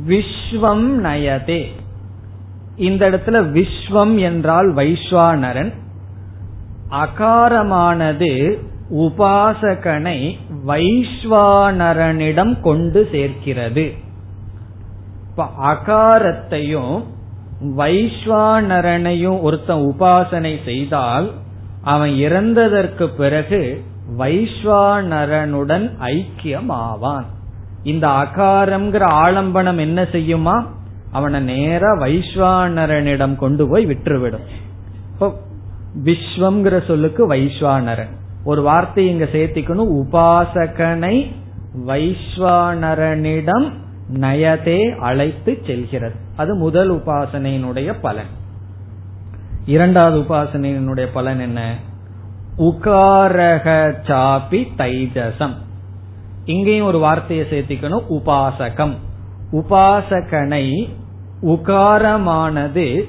விஸ்வம் நயதே. இந்த இடத்துல விஸ்வம் என்றால் வைஸ்வானரன். அகாரமானது உபாசகனை வைஸ்வானரனிடம் கொண்டு சேர்க்கிறது. அகாரத்தையும் வைஸ்வானரனையும் ஒருத்தன் உபாசனை செய்தால் அவன் இறந்ததற்கு பிறகு வைஸ்வானரனுடன் ஐக்கியம் ஆவான் இந்த அகாரம்ங்கிற ஆலம்பனம் என்ன செய்யுமா? அவனை நேர வைஸ்வானரனிடம் கொண்டு போய் விட்டுவிடும் இப்போ விஸ்வம்ங்கிற சொல்லுக்கு வைஸ்வானரன் ஒரு வார்த்தை இங்க சேர்த்திக்கணும். உபாசகனை வைஸ்வானரனிடம் நயதே அழைத்து செல்கிறது. அது முதல் உபாசனையினுடைய பலன். இரண்டாவது உபாசனையினுடைய பலன் என்ன? உகாரக சாபி தைஜசம் இங்கேயும் ஒரு வார்த்தையை சேர்த்திக்கணும் உபாசகம். உபாசகனை உகாரமானது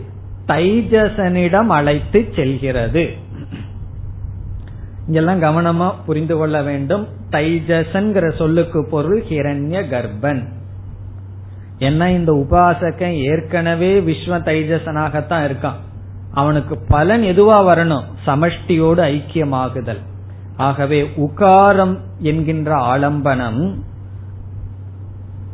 தைஜசனிடம் அழைத்து செல்கிறது. இங்கெல்லாம் கவனமா புரிந்து கொள்ள வேண்டும். தைஜசன்கிற சொல்லுக்கு பொருள் ஹிரண்ய கர்ப்பன் ஏன்னா இந்த உபாசகன் ஏற்கனவே விஸ்வ தைஜசனாகத்தான் இருக்கான். அவனுக்கு பலன் எதுவா வரணும்? சமஷ்டியோடு ஐக்கியமாகுதல். ஆகவே உகாரம் என்கின்ற ஆலம்பனம்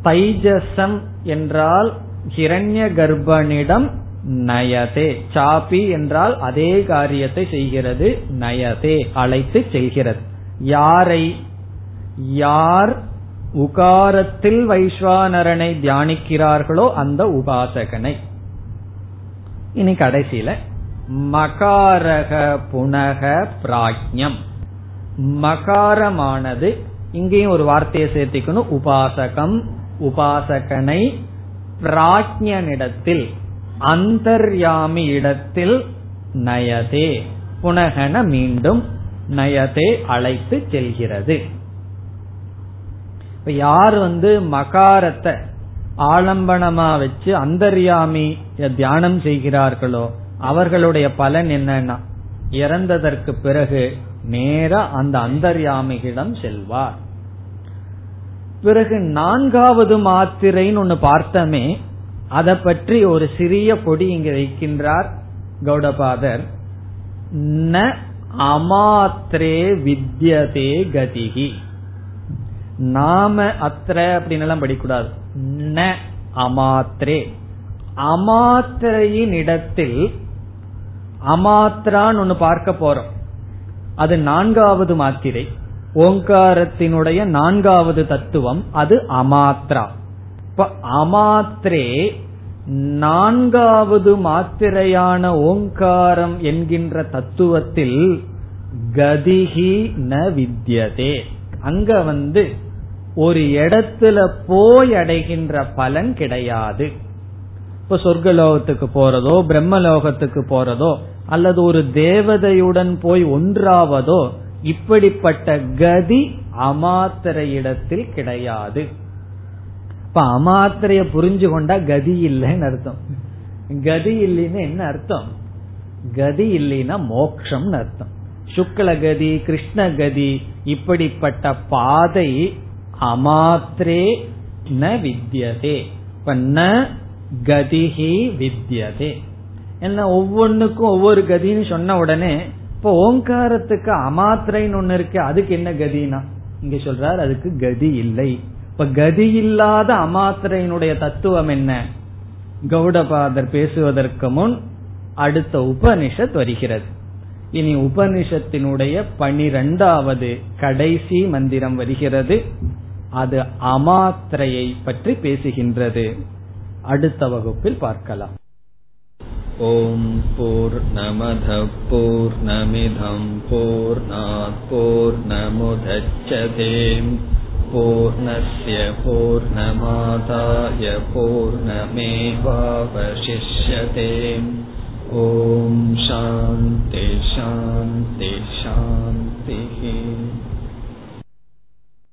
தைஜசம் என்றால் ஹிரண்ய கர்ப்பனிடம் நயதே. சாபி என்றால் அதே காரியத்தை செய்கிறது நயதே அழைத்து செல்கிறது. யாரை? யார் உகாரத்தில் வைஸ்வானரனை தியானிக்கிறார்களோ அந்த உபாசகனை. இனி கடைசியில மகாரக புனக பிராஜ்யம். மகாரமானது இங்கேயும் ஒரு வார்த்தையை சேர்த்திக்கணும் உபாசகம் உபாசகனை பிராஜ்யனிடத்தில் அந்தர்யாமி இடத்தில் நயதே புனகன மீண்டும் நயதே அழைத்து செல்கிறது. இப்ப யார் வந்து மகாரத்தை ஆலம்பனமா வச்சு அந்தர்யாமி தியானம் செய்கிறார்களோ அவர்களுடைய பலன் என்னன்னா இறந்ததற்கு பிறகு நேர அந்த அந்தர்யாமிகளிடம் செல்வார். பிறகு நான்காவது மாத்திரைன்னு ஒன்னு பார்த்தமே அதை பற்றி ஒரு சிறிய பொடி இங்கு வைக்கின்றார் கௌடபாதர். ந அமாத்திரே வித்யதே கதிகி நாம அத்திர அப்படின்னு எல்லாம் படிக்கூடாது. ந அமாத்திரே. அமாத்திரையின் இடத்தில் அமாத்திரான்னு ஒன்னு பார்க்க போறோம். அது நான்காவது மாத்திரை. ஓங்காரத்தினுடைய நான்காவது தத்துவம் அது அமாத்ரா. இப்ப அமாத்திரே நான்காவது மாத்திரையான ஓங்காரம் என்கின்ற தத்துவத்தில் கதிகி ந வித்யதே. அங்க வந்து ஒரு இடத்துல போய் அடைகின்ற பலன் கிடையாது. இப்ப சொர்க்கலோகத்துக்கு போறதோ பிரம்மலோகத்துக்கு போறதோ அல்லது ஒரு தேவதையுடன் போய் ஒன்றாவதோ இப்படிப்பட்ட கதி அமாத்திர இடத்தில் கிடையாது. இப்ப அமாத்திரைய புரிஞ்சு கொண்டா கதி இல்லைன்னு அர்த்தம். கதி இல்லைன்னு என்ன அர்த்தம்? கதி இல்லைன்னா மோக்ஷம்னு அர்த்தம். சுக்லகதி கிருஷ்ணகதி இப்படிப்பட்ட பாதை அமாத்திரே ந வித்யதே. இப்ப ந கதிகி வித்யதே. என்ன ஒவ்வொன்னுக்கும் ஒவ்வொரு கதின்னு சொன்ன உடனே இப்போ ஓங்காரத்துக்கு அமாத்திரைன்னு ஒண்ணு இருக்கு அதுக்கு என்ன கதினா? இங்க சொல்றாரு அதுக்கு கதி இல்லை. இப்ப கதி இல்லாத அமாத்திரையினுடைய தத்துவம் என்ன? கௌடபாதர் பேசுவதற்கு முன் அடுத்த உபனிஷத் வருகிறது. இனி உபனிஷத்தினுடைய பனிரெண்டாவது கடைசி மந்திரம் வருகிறது. அது அமாத்திரையை பற்றி பேசுகின்றது. அடுத்த வகுப்பில் பார்க்கலாம். ஓம் போர் நமத போர் நமிதம் போர் போர் நமுதச்சதேம் பூர்ணய பூர்ணமாதாய பூர்ணமேவாவசிஷ்யதேம். ஓம் சாந்தி சாந்தி சாந்தி